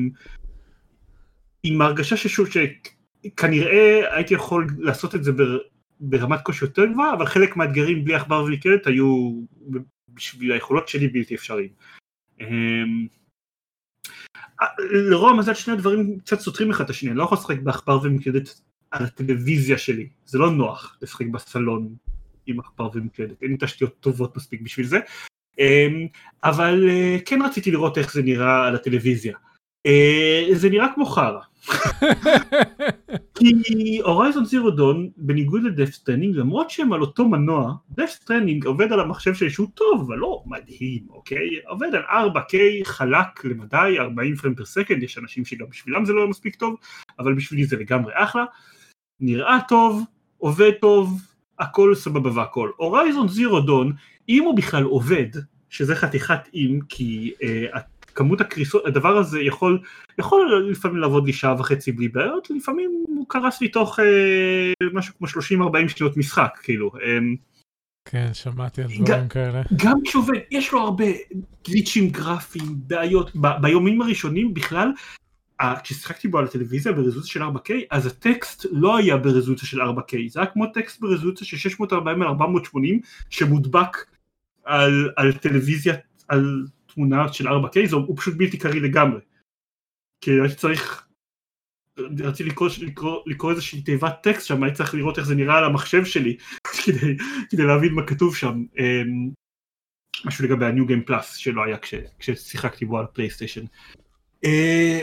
עם ההרגשה ששוב, שכנראה הייתי יכול לעשות את זה ברמת קושי יותר גבוהה, אבל חלק מהאתגרים בלי עכבר ומקלדת היו בשביל היכולות שלי בלתי אפשריים. אמ, לרוע המזל שני הדברים קצת סותרים אחד את השני, אני לא יכול לשחק בעכבר ומקלדת על הטלוויזיה שלי, זה לא נוח לשחק בסלון עם עכבר ומקלדת, אין לי תשתיות טובות מספיק בשביל זה, אמ, אבל אה, כן רציתי לראות איך זה נראה על הטלוויזיה. אה, זה נראה כמו חרא. כי Horizon Zero Dawn בניגוד ל Death Stranding למרות שהם על אותו מנוע Death Stranding עובד על המחשב שלי שהוא טוב אבל לא מדהים אוקיי עובד על 4K חלק למדי 40 frame per second יש אנשים שגם בשבילם זה לא מספיק טוב אבל בשבילי זה לגמרי אחלה נראה טוב עובד טוב הכל סבבה והכל הורייזון זירו דון אם הוא בכלל עובד שזה חתיכת אם כי uh, כמות הקריסות, הדבר הזה יכול, יכול לפעמים לעבוד לי שעה וחצי בלי בעיות, לפעמים הוא קרס לי תוך אה, משהו כמו 30-40 שניות משחק, כאילו. אה, כן, שמעתי על דברים כאלה. גם כשעובד, יש לו הרבה גליצ'ים גרפיים, בעיות, ב, ביומים הראשונים בכלל, כששיחקתי בו על הטלוויזיה ברזולוציה של 4K, אז הטקסט לא היה ברזולוציה של 4K, זה היה כמו טקסט ברזולוציה של 640 על 480 שמודבק על, על טלוויזיה, על תמונה של 4K, זה, הוא פשוט בלתי קריא לגמרי. כי הייתי צריך, רציתי לקרוא, לקרוא, לקרוא איזושהי תיבת טקסט שם, הייתי צריך לראות איך זה נראה על המחשב שלי, כדי, כדי להבין מה כתוב שם. אמ, משהו לגבי ה-New Game Plus שלא היה כש, כששיחקתי בו על הפלייסטיישן. אה,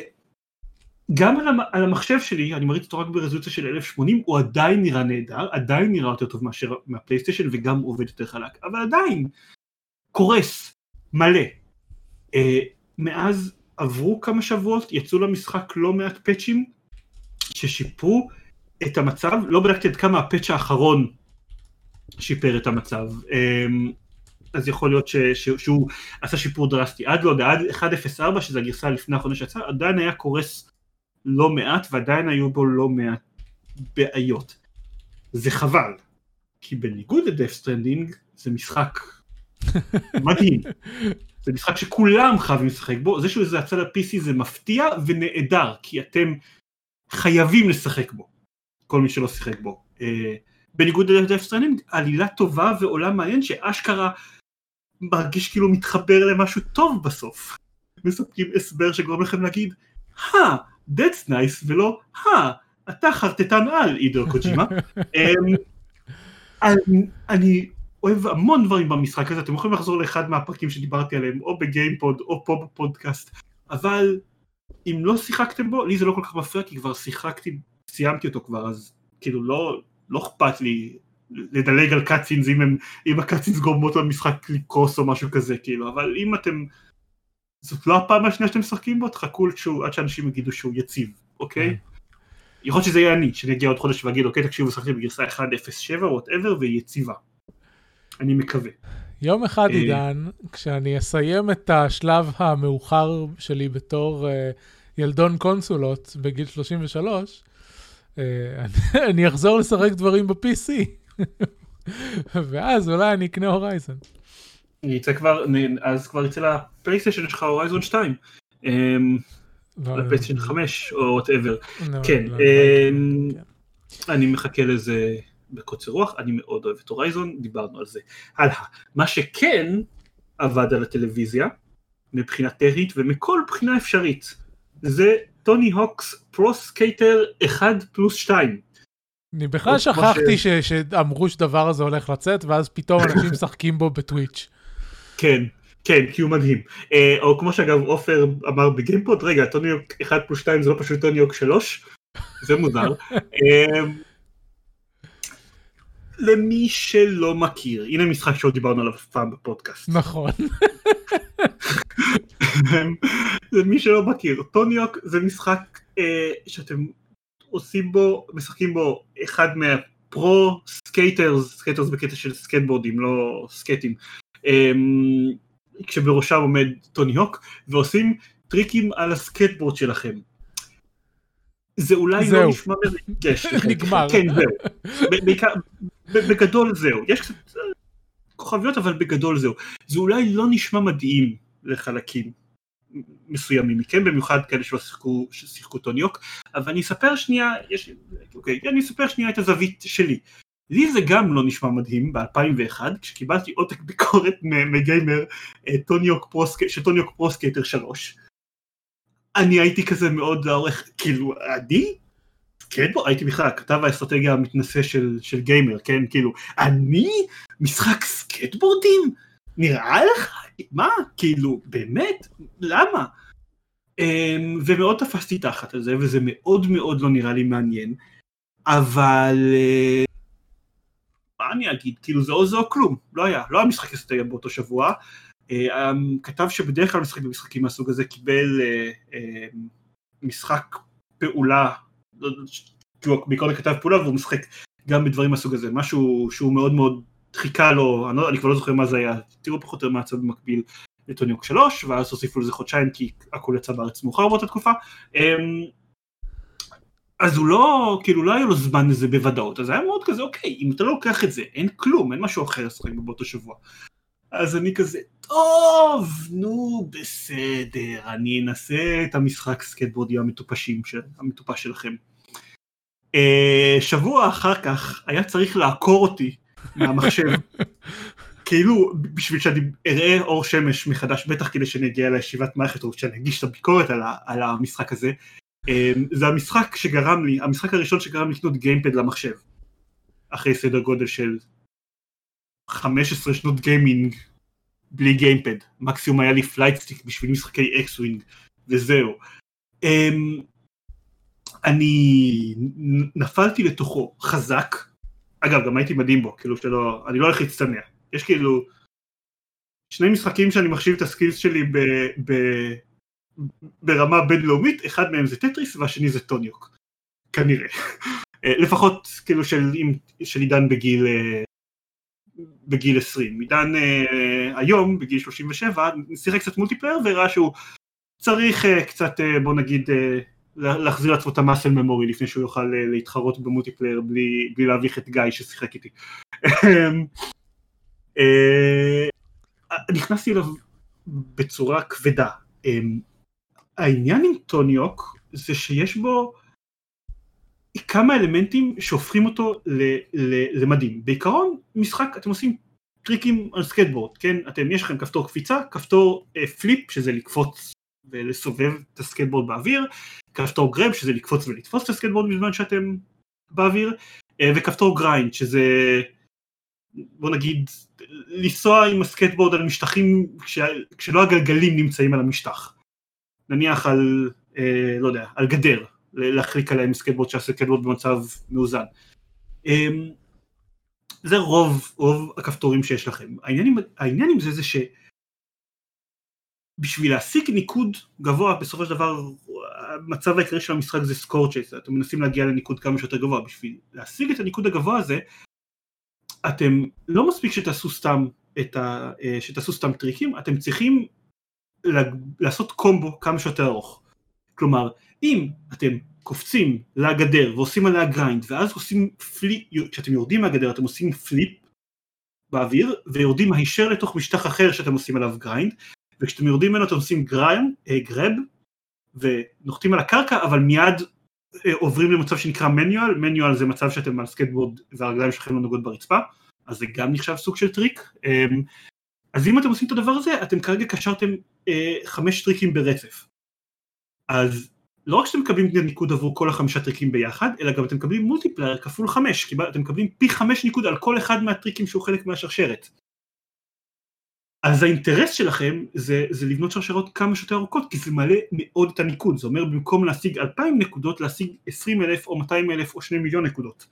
גם על, על המחשב שלי, אני מריץ אותו רק ברזולוציה של 1080, הוא עדיין נראה נהדר, עדיין נראה יותר טוב מאשר מהפלייסטיישן וגם עובד יותר חלק, אבל עדיין קורס מלא. Uh, מאז עברו כמה שבועות, יצאו למשחק לא מעט פאצ'ים ששיפרו את המצב, לא בדקתי עד כמה הפאצ' האחרון שיפר את המצב, um, אז יכול להיות ש, ש, שהוא עשה שיפור דרסטי. עד לא, עד 1.04 שזה הגרסה לפני האחרונה שיצאה, עדיין היה קורס לא מעט ועדיין היו בו לא מעט בעיות. זה חבל, כי בניגוד ל Death Stranding זה משחק מדהים. זה משחק שכולם חייבים לשחק בו, זה שזה יצא ל-PC זה מפתיע ונהדר, כי אתם חייבים לשחק בו, כל מי שלא שיחק בו. Uh, בניגוד ל Death Stranding, עלילה טובה ועולם מעניין שאשכרה מרגיש כאילו מתחבר למשהו טוב בסוף. מספקים הסבר שגורם לכם להגיד, הא, that's nice, ולא, הא, אתה חרטטן על, הידאו קוג'ימה. um, אני אוהב המון דברים במשחק הזה, אתם יכולים לחזור לאחד מהפרקים שדיברתי עליהם, או ב GamePod או פה בפודקאסט, אבל אם לא שיחקתם בו, לי זה לא כל כך מפריע, כי כבר שיחקתי, סיימתי אותו כבר, אז כאילו לא, לא אכפת לי לדלג על cutscenes אם, הם, אם ה cutscenes גורמות למשחק לקרוס או משהו כזה, כאילו, אבל אם אתם, זאת לא הפעם השנייה שאתם משחקים בו, תחכו עד שאנשים יגידו שהוא יציב, אוקיי? Mm. יכול להיות שזה יהיה אני, שאני אגיע עוד חודש ואגיד, אוקיי, תקשיבו, שיחקתי בגרסה 1.07 או whatever, והיא יציבה. אני מקווה. יום אחד, אה, עידן, כשאני אסיים את השלב המאוחר שלי בתור uh, ילדון קונסולות בגיל 33, uh, אני, אחזור לשחק דברים ב-PC. ואז אולי אני אקנה Horizon. יצא כבר, אז כבר יצא לפלייסטיישן שלך Horizon 2. אמ, לא, לפלייסטיישן 5 לא. או whatever. כן. אני מחכה לזה בקוצר רוח, אני מאוד אוהב את Horizon, דיברנו על זה. הלאה. מה שכן עבד על הטלוויזיה, מבחינה טכנית ומכל בחינה אפשרית, זה Tony Hawk's Pro Skater 1 פלוס 2. אני בכלל שכחתי ש... שאמרו שדבר הזה הולך לצאת, ואז פתאום אנשים משחקים בו ב Twitch. כן, כן, כי הוא מדהים. אה, או כמו שאגב עופר אמר ב GamePod, רגע, Tony Hawk 1 פלוס 2 זה לא פשוט Tony Hawk 3? זה מוזר. אה, למי שלא מכיר, הנה משחק שעוד דיברנו עליו פעם בפודקאסט. נכון. למי שלא מכיר, Tony Hawk זה משחק אה, שאתם עושים בו, משחקים בו אחד מה pro skaters, skaters בקטע של skateboard-ים, לא skate-ים, כשבראשם עומד Tony Hawk, ועושים טריקים על הסקייטבורד שלכם. זה אולי לא זהו. לא נשמע מרגש. נגמר. כן, זהו. בעיקר, בגדול זהו. יש קצת אה, כוכביות, אבל בגדול זהו. זה אולי לא נשמע מדהים לחלקים מסוימים מכם, במיוחד כאלה שלא שיחקו, ששיחקו Tony Hawk, אבל אני אספר שנייה, יש, אוקיי, אני אספר שנייה את הזווית שלי. לי זה גם לא נשמע מדהים ב-2001, כשקיבלתי עותק ביקורת מ Gamer אה, טוניוק שטוניוק פרוסקייטר 3. אני הייתי כזה מאוד לעורך, כאילו, אני? כן, בוא, הייתי בכלל כתב האסטרטגיה המתנשא של, של גיימר, כן, כאילו, אני? משחק סקטבורדים? נראה לך? מה? כאילו, באמת? למה? Um, ומאוד תפסתי תחת על זה, וזה מאוד מאוד לא נראה לי מעניין, אבל... מה אני אגיד? כאילו זה או זה או כלום, לא היה, לא היה משחק אסטרטגיה באותו שבוע. Uh, כתב שבדרך כלל משחק במשחקים מהסוג הזה קיבל uh, uh, משחק פעולה, הוא בעיקרון כתב פעולה והוא משחק גם בדברים מהסוג הזה, משהו שהוא מאוד מאוד חיכה לו, אני, לא, אני כבר לא זוכר מה זה היה, תראו פחות או יותר מהצד במקביל לטוניוק 3, ואז הוסיפו לזה חודשיים כי הכל יצא בארץ מאוחר באותה תקופה. אז הוא לא, כאילו לא היה לו זמן לזה בוודאות, אז היה מאוד כזה, אוקיי, אם אתה לא לוקח את זה, אין כלום, אין משהו אחר לשחק באותו שבוע. אז אני כזה, טוב, נו, בסדר, אני אנסה את המשחק סקטבורדים המטופשים, של, המטופש שלכם. Uh, שבוע אחר כך היה צריך לעקור אותי מהמחשב, כאילו בשביל שאני אראה אור שמש מחדש, בטח כדי שאני אגיע לישיבת מערכת או שאני אגיש את הביקורת על, ה, על המשחק הזה, זה המשחק שגרם לי, המשחק הראשון שגרם לקנות גיימפד למחשב, אחרי סדר גודל של 15 שנות gaming בלי gamepad, מקסימום היה לי flight stick בשביל משחקי X-Wing וזהו. אמ, אני נפלתי לתוכו חזק, אגב גם הייתי מדהים בו, כאילו שלא, אני לא הולך להצטנע, יש כאילו שני משחקים שאני מחשיב את ה skills שלי ב, ב, ברמה בינלאומית, אחד מהם זה טטריס והשני זה Tony Hawk, כנראה, אה, לפחות כאילו של, של עידן בגיל, אה, בגיל 20, עידן uh, היום בגיל 37 שיחק קצת multiplayer והראה שהוא צריך קצת בוא נגיד להחזיר לעצמו את ה muscle memory לפני שהוא יוכל אה, להתחרות ב multiplayer בלי, בלי להביך את גיא ששיחק איתי. אמ, אה, נכנסתי אליו בצורה כבדה. העניין עם Tony Hawk זה שיש בו כמה אלמנטים שהופכים אותו למדהים. בעיקרון משחק אתם עושים טריקים על סקטבורד, כן? אתם יש לכם כפתור קפיצה, כפתור אה, flip שזה לקפוץ ולסובב את הסקטבורד באוויר, כפתור grab שזה לקפוץ ולתפוס את הסקטבורד בזמן שאתם באוויר, אה, וכפתור grind שזה בוא נגיד לנסוע עם הסקטבורד על משטחים כש, כשלא הגלגלים נמצאים על המשטח. נניח על, אה, לא יודע, על גדר, להחליק עליהם סקטבורד שהסקטבורד במצב מאוזן. אה, זה רוב, רוב הכפתורים שיש לכם. העניין, העניין עם זה זה ש... בשביל להשיג ניקוד גבוה, בסופו של דבר המצב העיקרי של המשחק זה score chase, אתם מנסים להגיע לניקוד כמה שיותר גבוה, בשביל להשיג את הניקוד הגבוה הזה, אתם לא מספיק שתעשו סתם ה... אה, שתעשו סתם טריקים, אתם צריכים לעשות קומבו כמה שיותר ארוך. כלומר, אם אתם קופצים לגדר ועושים עליה grind, ואז עושים flip, כשאתם יורדים מהגדר אתם עושים flip באוויר, ויורדים הישר לתוך משטח אחר שאתם עושים עליו grind, וכשאתם יורדים ממנו אתם עושים grind, אה, grab, ונוחתים על הקרקע, אבל מיד אה, עוברים למצב שנקרא manual, manual זה מצב שאתם על סקטבורד והרגליים שלכם לא נוגעות ברצפה, אז זה גם נחשב סוג של טריק. אז אם אתם עושים את הדבר הזה, אתם כרגע קשרתם אה, חמש טריקים ברצף. אז לא רק שאתם מקבלים ניקוד עבור כל החמישה טריקים ביחד, אלא גם אתם מקבלים multiplier כפול חמש, כי אתם מקבלים פי חמש ניקוד על כל אחד מהטריקים שהוא חלק מהשרשרת. אז האינטרס שלכם זה, זה לבנות שרשרות כמה שיותר ארוכות, כי זה מעלה מאוד את הניקוד, זה אומר במקום להשיג 2,000 נקודות, להשיג 20 אלף או 200 אלף או 2 מיליון נקודות,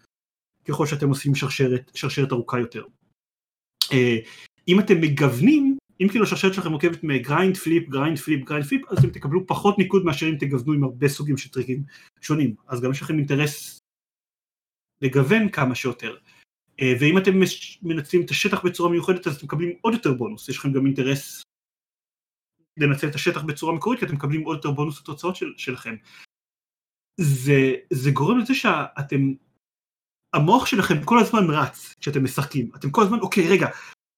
ככל שאתם עושים שרשרת, שרשרת ארוכה יותר. אם אתם מגוונים, אם כאילו השרשרת שלכם מורכבת מ grind flip, grind flip, grind flip, אז אתם תקבלו פחות ניקוד מאשר אם תגוונו עם הרבה סוגים של טריקים שונים, אז גם יש לכם אינטרס לגוון כמה שיותר. אה, ואם אתם מנצלים את השטח בצורה מיוחדת אז אתם מקבלים עוד יותר בונוס, יש לכם גם אינטרס לנצל את השטח בצורה מקורית כי אתם מקבלים עוד יותר בונוס לתוצאות של, שלכם. זה, זה גורם לזה שאתם, המוח שלכם כל הזמן רץ כשאתם משחקים, אתם כל הזמן אוקיי רגע,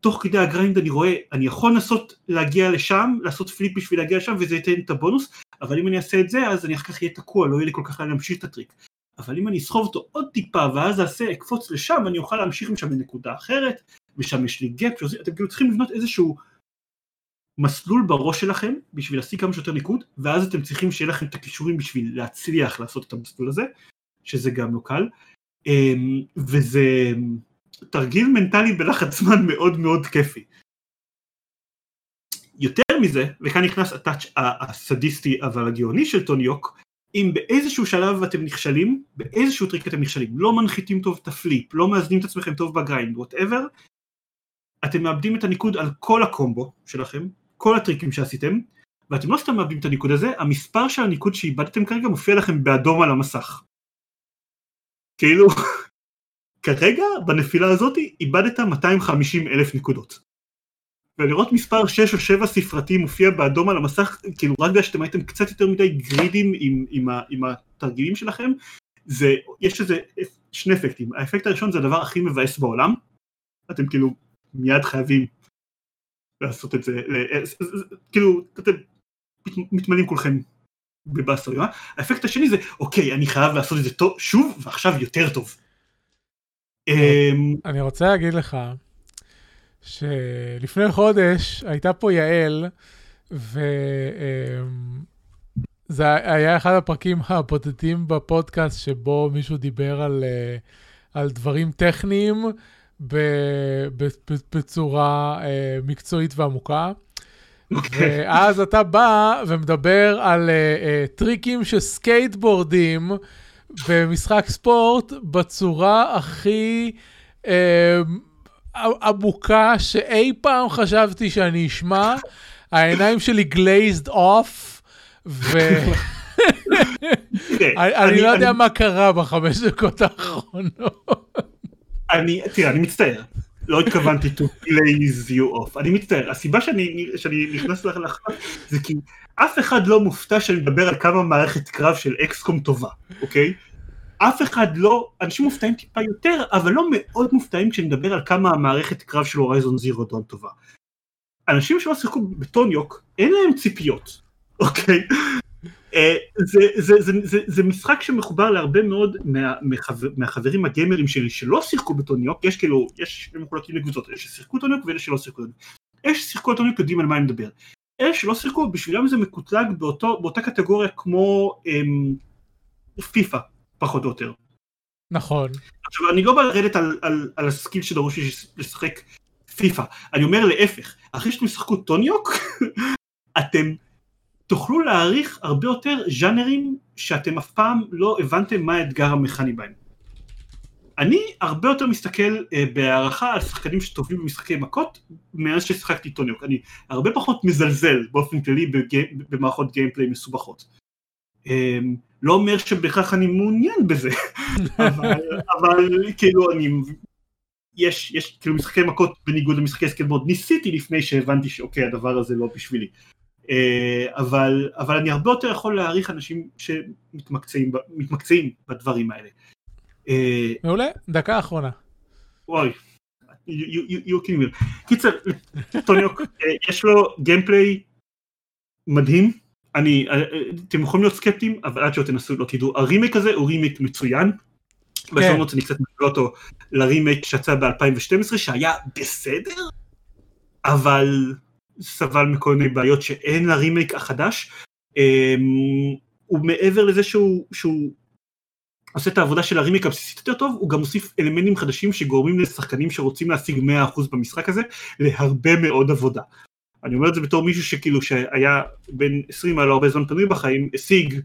תוך כדי ה grind אני רואה, אני יכול לנסות להגיע לשם, לעשות flip בשביל להגיע לשם וזה ייתן את הבונוס, אבל אם אני אעשה את זה אז אני אחר כך אהיה תקוע, לא יהיה לי כל כך לאן להמשיך את הטריק. אבל אם אני אסחוב אותו עוד טיפה ואז אעשה, אקפוץ לשם, אני אוכל להמשיך משם לנקודה אחרת, ושם יש לי gap, אתם כאילו צריכים לבנות איזשהו מסלול בראש שלכם בשביל להשיג כמה שיותר ניקוד, ואז אתם צריכים שיהיה לכם את הכישורים בשביל להצליח לעשות את המסלול הזה, שזה גם לא קל, אמ, וזה תרגיל מנטלי בלחץ זמן מאוד מאוד כיפי. יותר מזה, וכאן נכנס ה touch הסדיסטי אבל הגאוני של Tony Hawk, אם באיזשהו שלב אתם נכשלים, באיזשהו טריק אתם נכשלים, לא מנחיתים טוב את ה flip, לא מאזנים את עצמכם טוב ב grind, whatever, אתם מאבדים את הניקוד על כל הקומבו שלכם, כל הטריקים שעשיתם, ואתם לא סתם מאבדים את הניקוד הזה, המספר של הניקוד שאיבדתם כרגע מופיע לכם באדום על המסך. כאילו, כרגע בנפילה הזאת איבדת 250 אלף נקודות. ולראות מספר 6 או 7 ספרתי מופיע באדום על המסך, כאילו רק בגלל שאתם הייתם קצת יותר מדי גרידים עם, עם, ה, עם התרגילים שלכם, זה, יש לזה שני אפקטים, האפקט הראשון זה הדבר הכי מבאס בעולם, אתם כאילו מיד חייבים לעשות את זה, כאילו אתם מתמלאים כולכם בבאסר האפקט השני זה אוקיי אני חייב לעשות את זה טוב, שוב ועכשיו יותר טוב. אני רוצה להגיד לך שלפני חודש הייתה פה יעל, וזה היה אחד הפרקים הבודדים בפודקאסט שבו מישהו דיבר על, אה, על דברים טכניים בצורה אה, מקצועית ועמוקה. Okay. אוקיי. ואז אתה בא ומדבר על uh, uh, טריקים של סקייטבורדים במשחק ספורט בצורה הכי uh, עמוקה שאי פעם חשבתי שאני אשמע, העיניים שלי glazed off, ו... אני לא יודע מה קרה בחמש דקות האחרונות. אני, תראה, אני מצטער. לא התכוונתי to glaze you off, אני מצטער, הסיבה שאני, שאני נכנס לך זה כי אף אחד לא מופתע שאני מדבר על כמה מערכת קרב של אקסקום טובה, אוקיי? אף אחד לא, אנשים מופתעים טיפה יותר, אבל לא מאוד מופתעים כשאני מדבר על כמה המערכת קרב של הורייזון זירו דון טובה. אנשים שלא שיחקו בטוניוק, אין להם ציפיות, אוקיי? אה, זה, זה, זה, זה, זה משחק שמחובר להרבה מאוד מה, מחבר, מהחברים הגיימרים שלי שלא שיחקו בטוניוק, יש כאילו, יש מחולקים לקבוצות, אלה ששיחקו טוניוק ואלה שלא שיחקו טוניוק. אלה ששיחקו Tony Hawk יודעים על מה אני מדבר. אלה שלא שיחקו, בשבילם זה מקוטלג באותו, באותה קטגוריה כמו אמ, פיפא, פחות או יותר. נכון. עכשיו אני לא בא לרדת על, על, על ה skill שדרוש לי לשחק פיפא, אני אומר להפך, אחרי שאתם תשחקו Tony Hawk, אתם תוכלו להעריך הרבה יותר ז'אנרים שאתם אף פעם לא הבנתם מה האתגר המכני בהם. אני הרבה יותר מסתכל uh, בהערכה על שחקנים שטובים במשחקי מכות מאז ששיחקתי Tony Hawk, אני הרבה פחות מזלזל באופן כללי בגי... במערכות gameplay מסובכות. Um, לא אומר שבהכרח אני מעוניין בזה, אבל, אבל כאילו אני, יש, יש כאילו משחקי מכות בניגוד למשחקי סקייטבורד, ניסיתי לפני שהבנתי שאוקיי הדבר הזה לא בשבילי, אה, אבל, אבל אני הרבה יותר יכול להעריך אנשים שמתמקצעים בדברים האלה. אה, מעולה, דקה אחרונה. וואי, קיצר, Tony Hawk, אה, יש לו gameplay מדהים, אני, אתם יכולים להיות סקפטיים, אבל עד שלא תנסו לא תדעו, הרימייק הזה הוא רימייק מצוין. כן. בשונות אני קצת משווה אותו לרימייק שיצא ב-2012 שהיה בסדר, אבל סבל מכל מיני בעיות שאין לרימייק החדש. אמ, הוא מעבר לזה שהוא, שהוא עושה את העבודה של הרימייק הבסיסית יותר טוב, הוא גם מוסיף אלמנטים חדשים שגורמים לשחקנים שרוצים להשיג 100% במשחק הזה להרבה מאוד עבודה. אני אומר את זה בתור מישהו שכאילו שהיה בין 20 היה לו הרבה זמן פנוי בחיים, השיג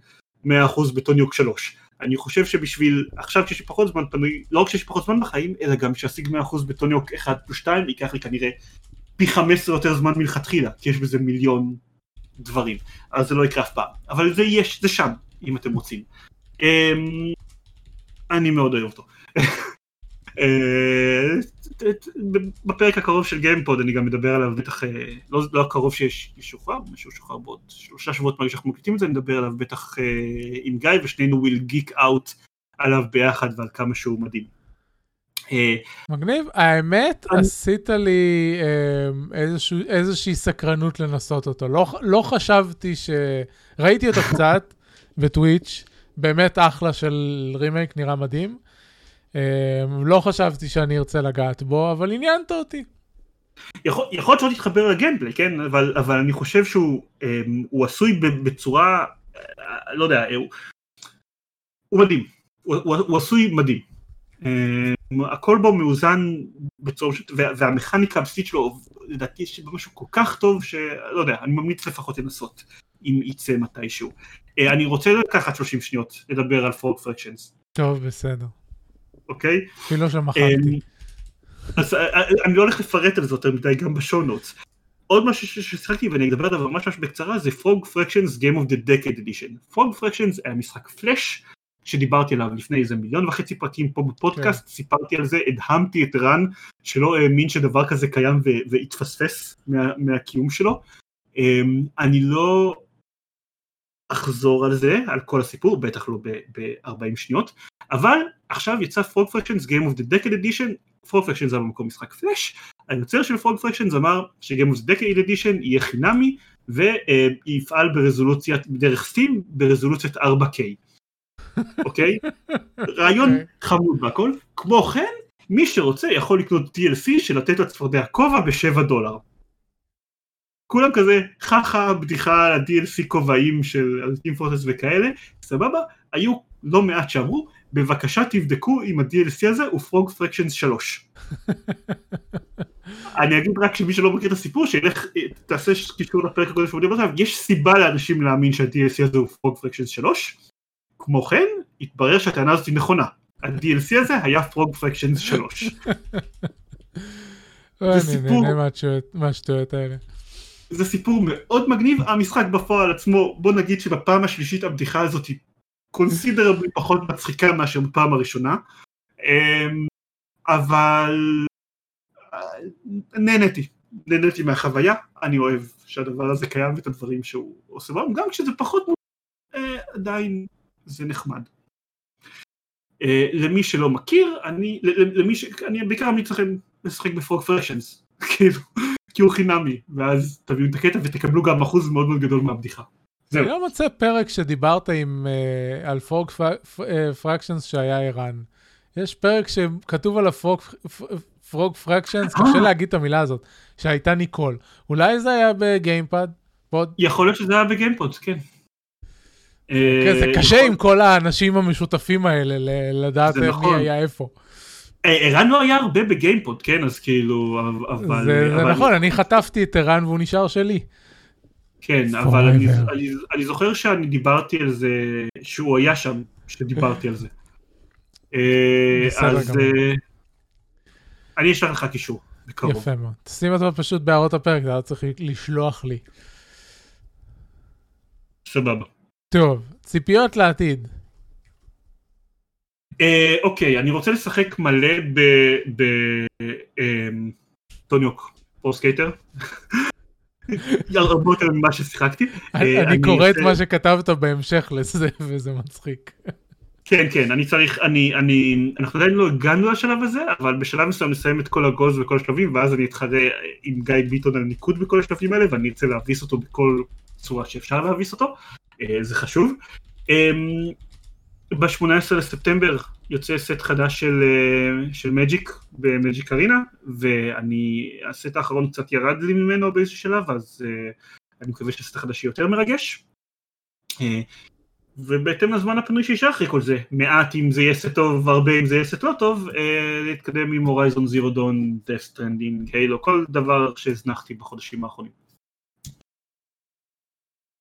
100% בטוניוק 3. אני חושב שבשביל, עכשיו כשיש פחות זמן פנוי, לא רק שיש לי פחות זמן בחיים, אלא גם שאשיג 100% בטוניוק 1 פלוס 2, ייקח לי כנראה פי 15 יותר זמן מלכתחילה, כי יש בזה מיליון דברים, אז זה לא יקרה אף פעם, אבל זה יש, זה שם, אם אתם רוצים. אמ, אני מאוד אוהב אותו. אה, בפרק הקרוב של גיימפוד אני גם מדבר עליו בטח, אה, לא, לא הקרוב שיש שוחרר, משהו שוחרר בעוד שלושה שבועות מהרגע שאנחנו מקליטים את זה, נדבר עליו בטח אה, עם גיא ושנינו we'll geek out עליו ביחד ועל כמה שהוא מדהים. מגניב, האמת. עשית לי איזשהו, איזושהי סקרנות לנסות אותו, לא, לא חשבתי ש... ראיתי אותו קצת בטוויץ', באמת אחלה של רימייק, נראה מדהים. Um, לא חשבתי שאני ארצה לגעת בו, אבל עניינת אותי. יכול, להיות שלא תתחבר לגיימפלי, כן? אבל, אבל אני חושב שהוא הוא עשוי בצורה, לא יודע, הוא, הוא מדהים. הוא, הוא, הוא עשוי מדהים. הכל בו מאוזן בצורה, וה, והמכניקה הבסיסית שלו, לדעתי יש בו משהו כל כך טוב, שלא יודע, אני ממליץ לפחות לנסות, אם יצא מתישהו. Uh, אני רוצה לקחת 30 שניות לדבר על Frog Fractions. טוב, בסדר. אוקיי? אפילו שמכרתי. אמ, אז אה, אה, אני לא הולך לפרט על זה יותר מדי גם ב show notes. עוד משהו ששיחקתי ואני אדבר עליו ממש ממש בקצרה זה Frog Fractions Game of the Decade Edition. Frog Fractions היה משחק פלאש שדיברתי עליו לפני איזה מיליון וחצי פרקים פה בפודקאסט, כן. סיפרתי על זה, הדהמתי את רן שלא האמין שדבר כזה קיים והתפספס מה, מהקיום שלו. Um, אני לא אחזור על זה, על כל הסיפור, בטח לא ב-40 שניות, אבל עכשיו יצא Frog Fractions Game of the Decade Edition, Frog Fractions זה במקום משחק פלאש, היוצר של Frog Fractions אמר ש-Game of the Decade Edition יהיה חינמי ויפעל ברזולוציה, דרך Steam, ברזולוציית 4K, אוקיי? רעיון אוקיי. חמוד והכל, כמו כן, מי שרוצה יכול לקנות DLC של לתת לצפרדע כובע ב-7 דולר. כולם כזה חכה בדיחה על ה-DLC כובעים של אלטים פורטס וכאלה, סבבה, היו לא מעט שאמרו, בבקשה תבדקו אם ה-DLC הזה הוא פרוג פרקשנס 3. אני אגיד רק שמי שלא מכיר את הסיפור, שילך, תעשה קישור לפרק הקודם שעובדים עליו, יש סיבה לאנשים להאמין שה-DLC הזה הוא פרוג פרקשנס 3, כמו כן, התברר שהטענה הזאת היא נכונה. ה-DLC הזה היה פרוג פרקשנס 3. אני נהנה מהשטויות האלה. זה סיפור מאוד מגניב, המשחק בפועל עצמו, בוא נגיד שבפעם השלישית הבדיחה הזאת היא קונסידרבלי פחות מצחיקה מאשר בפעם הראשונה, אמ, אבל אה, נהניתי, נהניתי מהחוויה, אני אוהב שהדבר הזה קיים ואת הדברים שהוא עושה בהם, גם כשזה פחות אה, עדיין זה נחמד. אה, למי שלא מכיר, אני, למי ש... אני בעיקר ממליץ לכם לשחק בפרוג פרשנס, כאילו, כי הוא חינמי, ואז תביאו את הקטע ותקבלו גם אחוז מאוד מאוד גדול מהבדיחה. אני לא מוצא פרק שדיברת עם, uh, על פרוג פרקשנס שהיה ערן. יש פרק שכתוב על הפרוג פרקשנס, קשה להגיד את המילה הזאת, שהייתה ניקול. אולי זה היה בגיימפד? יכול להיות שזה היה בגיימפוד, כן. כן, זה קשה עם כל האנשים המשותפים האלה, לדעת מי נכון. היה איפה. ערן לא היה הרבה בגיימפוד, כן? אז כאילו, אבל... זה נכון, אני חטפתי את ערן והוא נשאר שלי. כן, אבל אני, אני, אני זוכר שאני דיברתי על זה, שהוא היה שם, שדיברתי על זה. אה, אז אה, אני אשלח לך קישור, בקרוב. יפה מאוד. תשים אותו פשוט בהערות הפרק, אתה צריך לשלוח לי. סבבה. טוב, ציפיות לעתיד. אה, אוקיי, אני רוצה לשחק מלא ב Tony Hawk, Pro Skater. הרבה יותר ממה ששיחקתי. אני אה, קורא את מה שכתבת בהמשך לזה וזה מצחיק. כן כן אני צריך אני אני אנחנו עדיין לא הגענו לשלב הזה אבל בשלב מסוים נסיים את כל הגוז וכל השלבים ואז אני אתחרה עם גיא ביטון על ניקוד בכל השלבים האלה ואני ארצה להביס אותו בכל צורה שאפשר להביס אותו, זה חשוב. ב-18 לספטמבר יוצא סט חדש של, של מג'יק במג'יק ארינה, ואני, הסט האחרון קצת ירד לי ממנו באיזשהו שלב, אז אני מקווה שהסט החדש יהיה יותר מרגש. ובהתאם לזמן הפנוי שישאר אחרי כל זה, מעט אם זה יהיה סט טוב, הרבה אם זה יהיה סט לא טוב, אה, להתקדם עם Horizon Zero Dawn, Death Stranding, Halo, כל דבר שהזנחתי בחודשים האחרונים.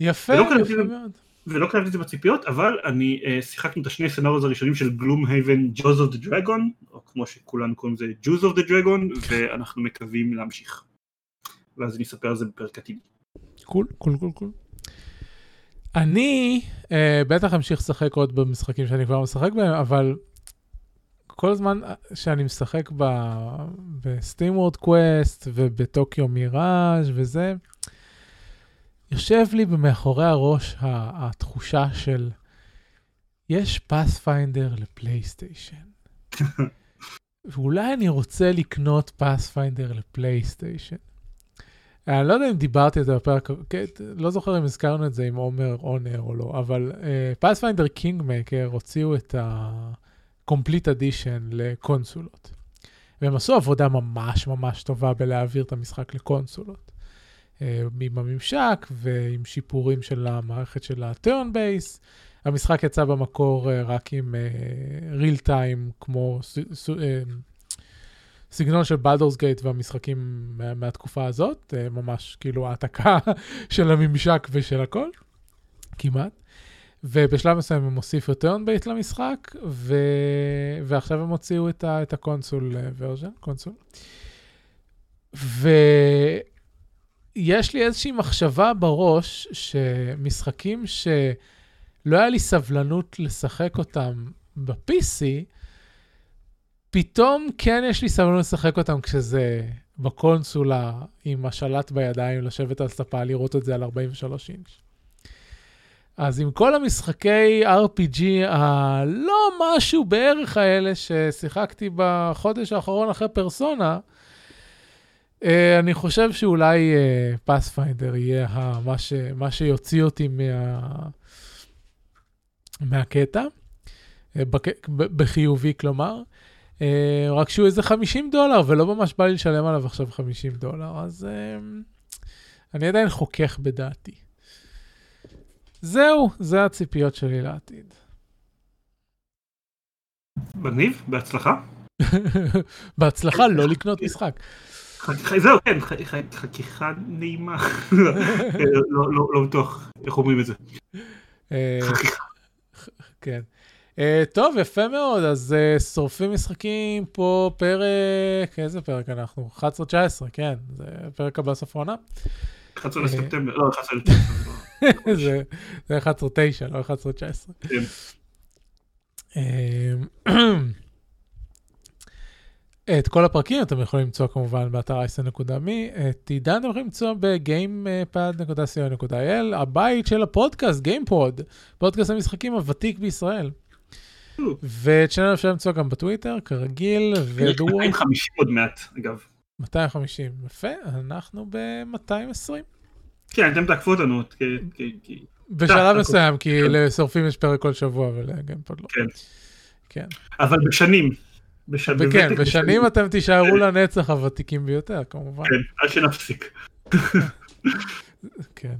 יפה, יפה מאוד. ולא קלטתי את זה בציפיות, אבל אני uh, שיחקנו את השני scenarios הראשונים של Gloomhaven Jaws of the Dragon, או כמו שכולנו קוראים לזה Jaws of the Dragon, ואנחנו מקווים להמשיך. ואז אני אספר על זה בפרק עתיד. Cool, cool, cool, cool. אני uh, בטח אמשיך לשחק עוד במשחקים שאני כבר משחק בהם, אבל כל זמן שאני משחק ב SteamWorld Quest וב Tokyo Mirage וזה, יושב לי במאחורי הראש התחושה של יש Pathfinder לפלייסטיישן. ואולי אני רוצה לקנות Pathfinder לפלייסטיישן. אני לא יודע אם דיברתי על זה בפרק, כן, לא זוכר אם הזכרנו את זה עם עומר אונר או לא, אבל Pathfinder Kingmaker הוציאו את ה-complete edition לקונסולות. והם עשו עבודה ממש ממש טובה בלהעביר את המשחק לקונסולות. אה, עם הממשק ועם שיפורים של המערכת של ה-turn base. המשחק יצא במקור אה, רק עם uh, real time כמו סגנון של Baldur's Gate והמשחקים מה, מהתקופה הזאת, ממש כאילו העתקה של הממשק ושל הכל, כמעט. ובשלב מסוים הם הוסיפו turn base למשחק, ו... ועכשיו הם הוציאו את, ה... את ה console version, console. ו... יש לי איזושהי מחשבה בראש שמשחקים שלא היה לי סבלנות לשחק אותם ב-PC, פתאום כן יש לי סבלנות לשחק אותם כשזה בקונסולה עם השלט בידיים, לשבת על ספה, לראות את זה על 43 אינץ'. אז עם כל המשחקי RPG הלא משהו בערך האלה ששיחקתי בחודש האחרון אחרי פרסונה, אני חושב שאולי Pathfinder uh, יהיה ה, מה, ש, מה שיוציא אותי מה, מהקטע, uh, בק, בחיובי כלומר. Uh, רק שהוא איזה 50 דולר, ולא ממש בא לי לשלם עליו עכשיו 50 דולר, אז uh, אני עדיין חוכך בדעתי. זהו, זה הציפיות שלי לעתיד. מגניב, בהצלחה. בהצלחה לא לקנות משחק. זהו, כן, חכיכה נעימה. לא, לא, לא בטוח איך אומרים את זה. אה, כן. אה, טוב, יפה מאוד, אז אה, שורפים משחקים פה פרק, איזה פרק אנחנו? 11-19, כן, זה פרק הבא סוף העונה. 11 לספטמבר, לא, 11 לספטמבר. זה 11-9, לא 11-19. כן. את כל הפרקים אתם יכולים למצוא כמובן באתר אייסן.מי, את עידן אתם יכולים למצוא בגיימפד.co.il, הבית של הפודקאסט, גיימפוד, פודקאסט המשחקים הוותיק בישראל. ואת שלנו אפשר למצוא גם בטוויטר, כרגיל, ובוואט. 250 עוד מעט, אגב. 250, יפה, אנחנו ב-220. כן, אתם תעקפו אותנו. בשלב מסוים, כי לשורפים יש פרק כל שבוע ולגיימפוד לא. כן. כן. אבל בשנים. בש... וכן, בשנים אתם תישארו לנצח הוותיקים ביותר, כמובן. כן, עד שנפסיק. כן.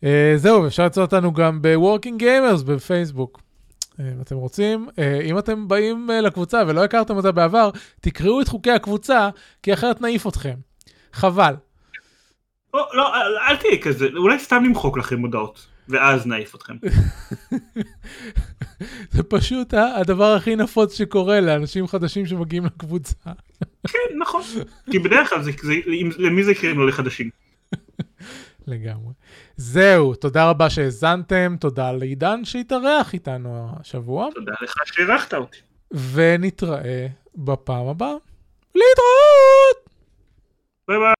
Uh, זהו, אפשר למצוא אותנו גם ב-Working Gamers בפייסבוק. Uh, אם אתם רוצים, uh, אם אתם באים לקבוצה ולא הכרתם אותה בעבר, תקראו את חוקי הקבוצה, כי אחרת נעיף אתכם. חבל. לא, לא, אל תהיה כזה, אולי סתם נמחוק לכם הודעות. ואז נעיף אתכם. זה פשוט הדבר הכי נפוץ שקורה לאנשים חדשים שמגיעים לקבוצה. כן, נכון. כי בדרך כלל זה, זה, למי זה יקרה אם לא לחדשים. לגמרי. זהו, תודה רבה שהאזנתם, תודה לעידן שהתארח איתנו השבוע. תודה לך שאירחת אותי. ונתראה בפעם הבאה. להתראות!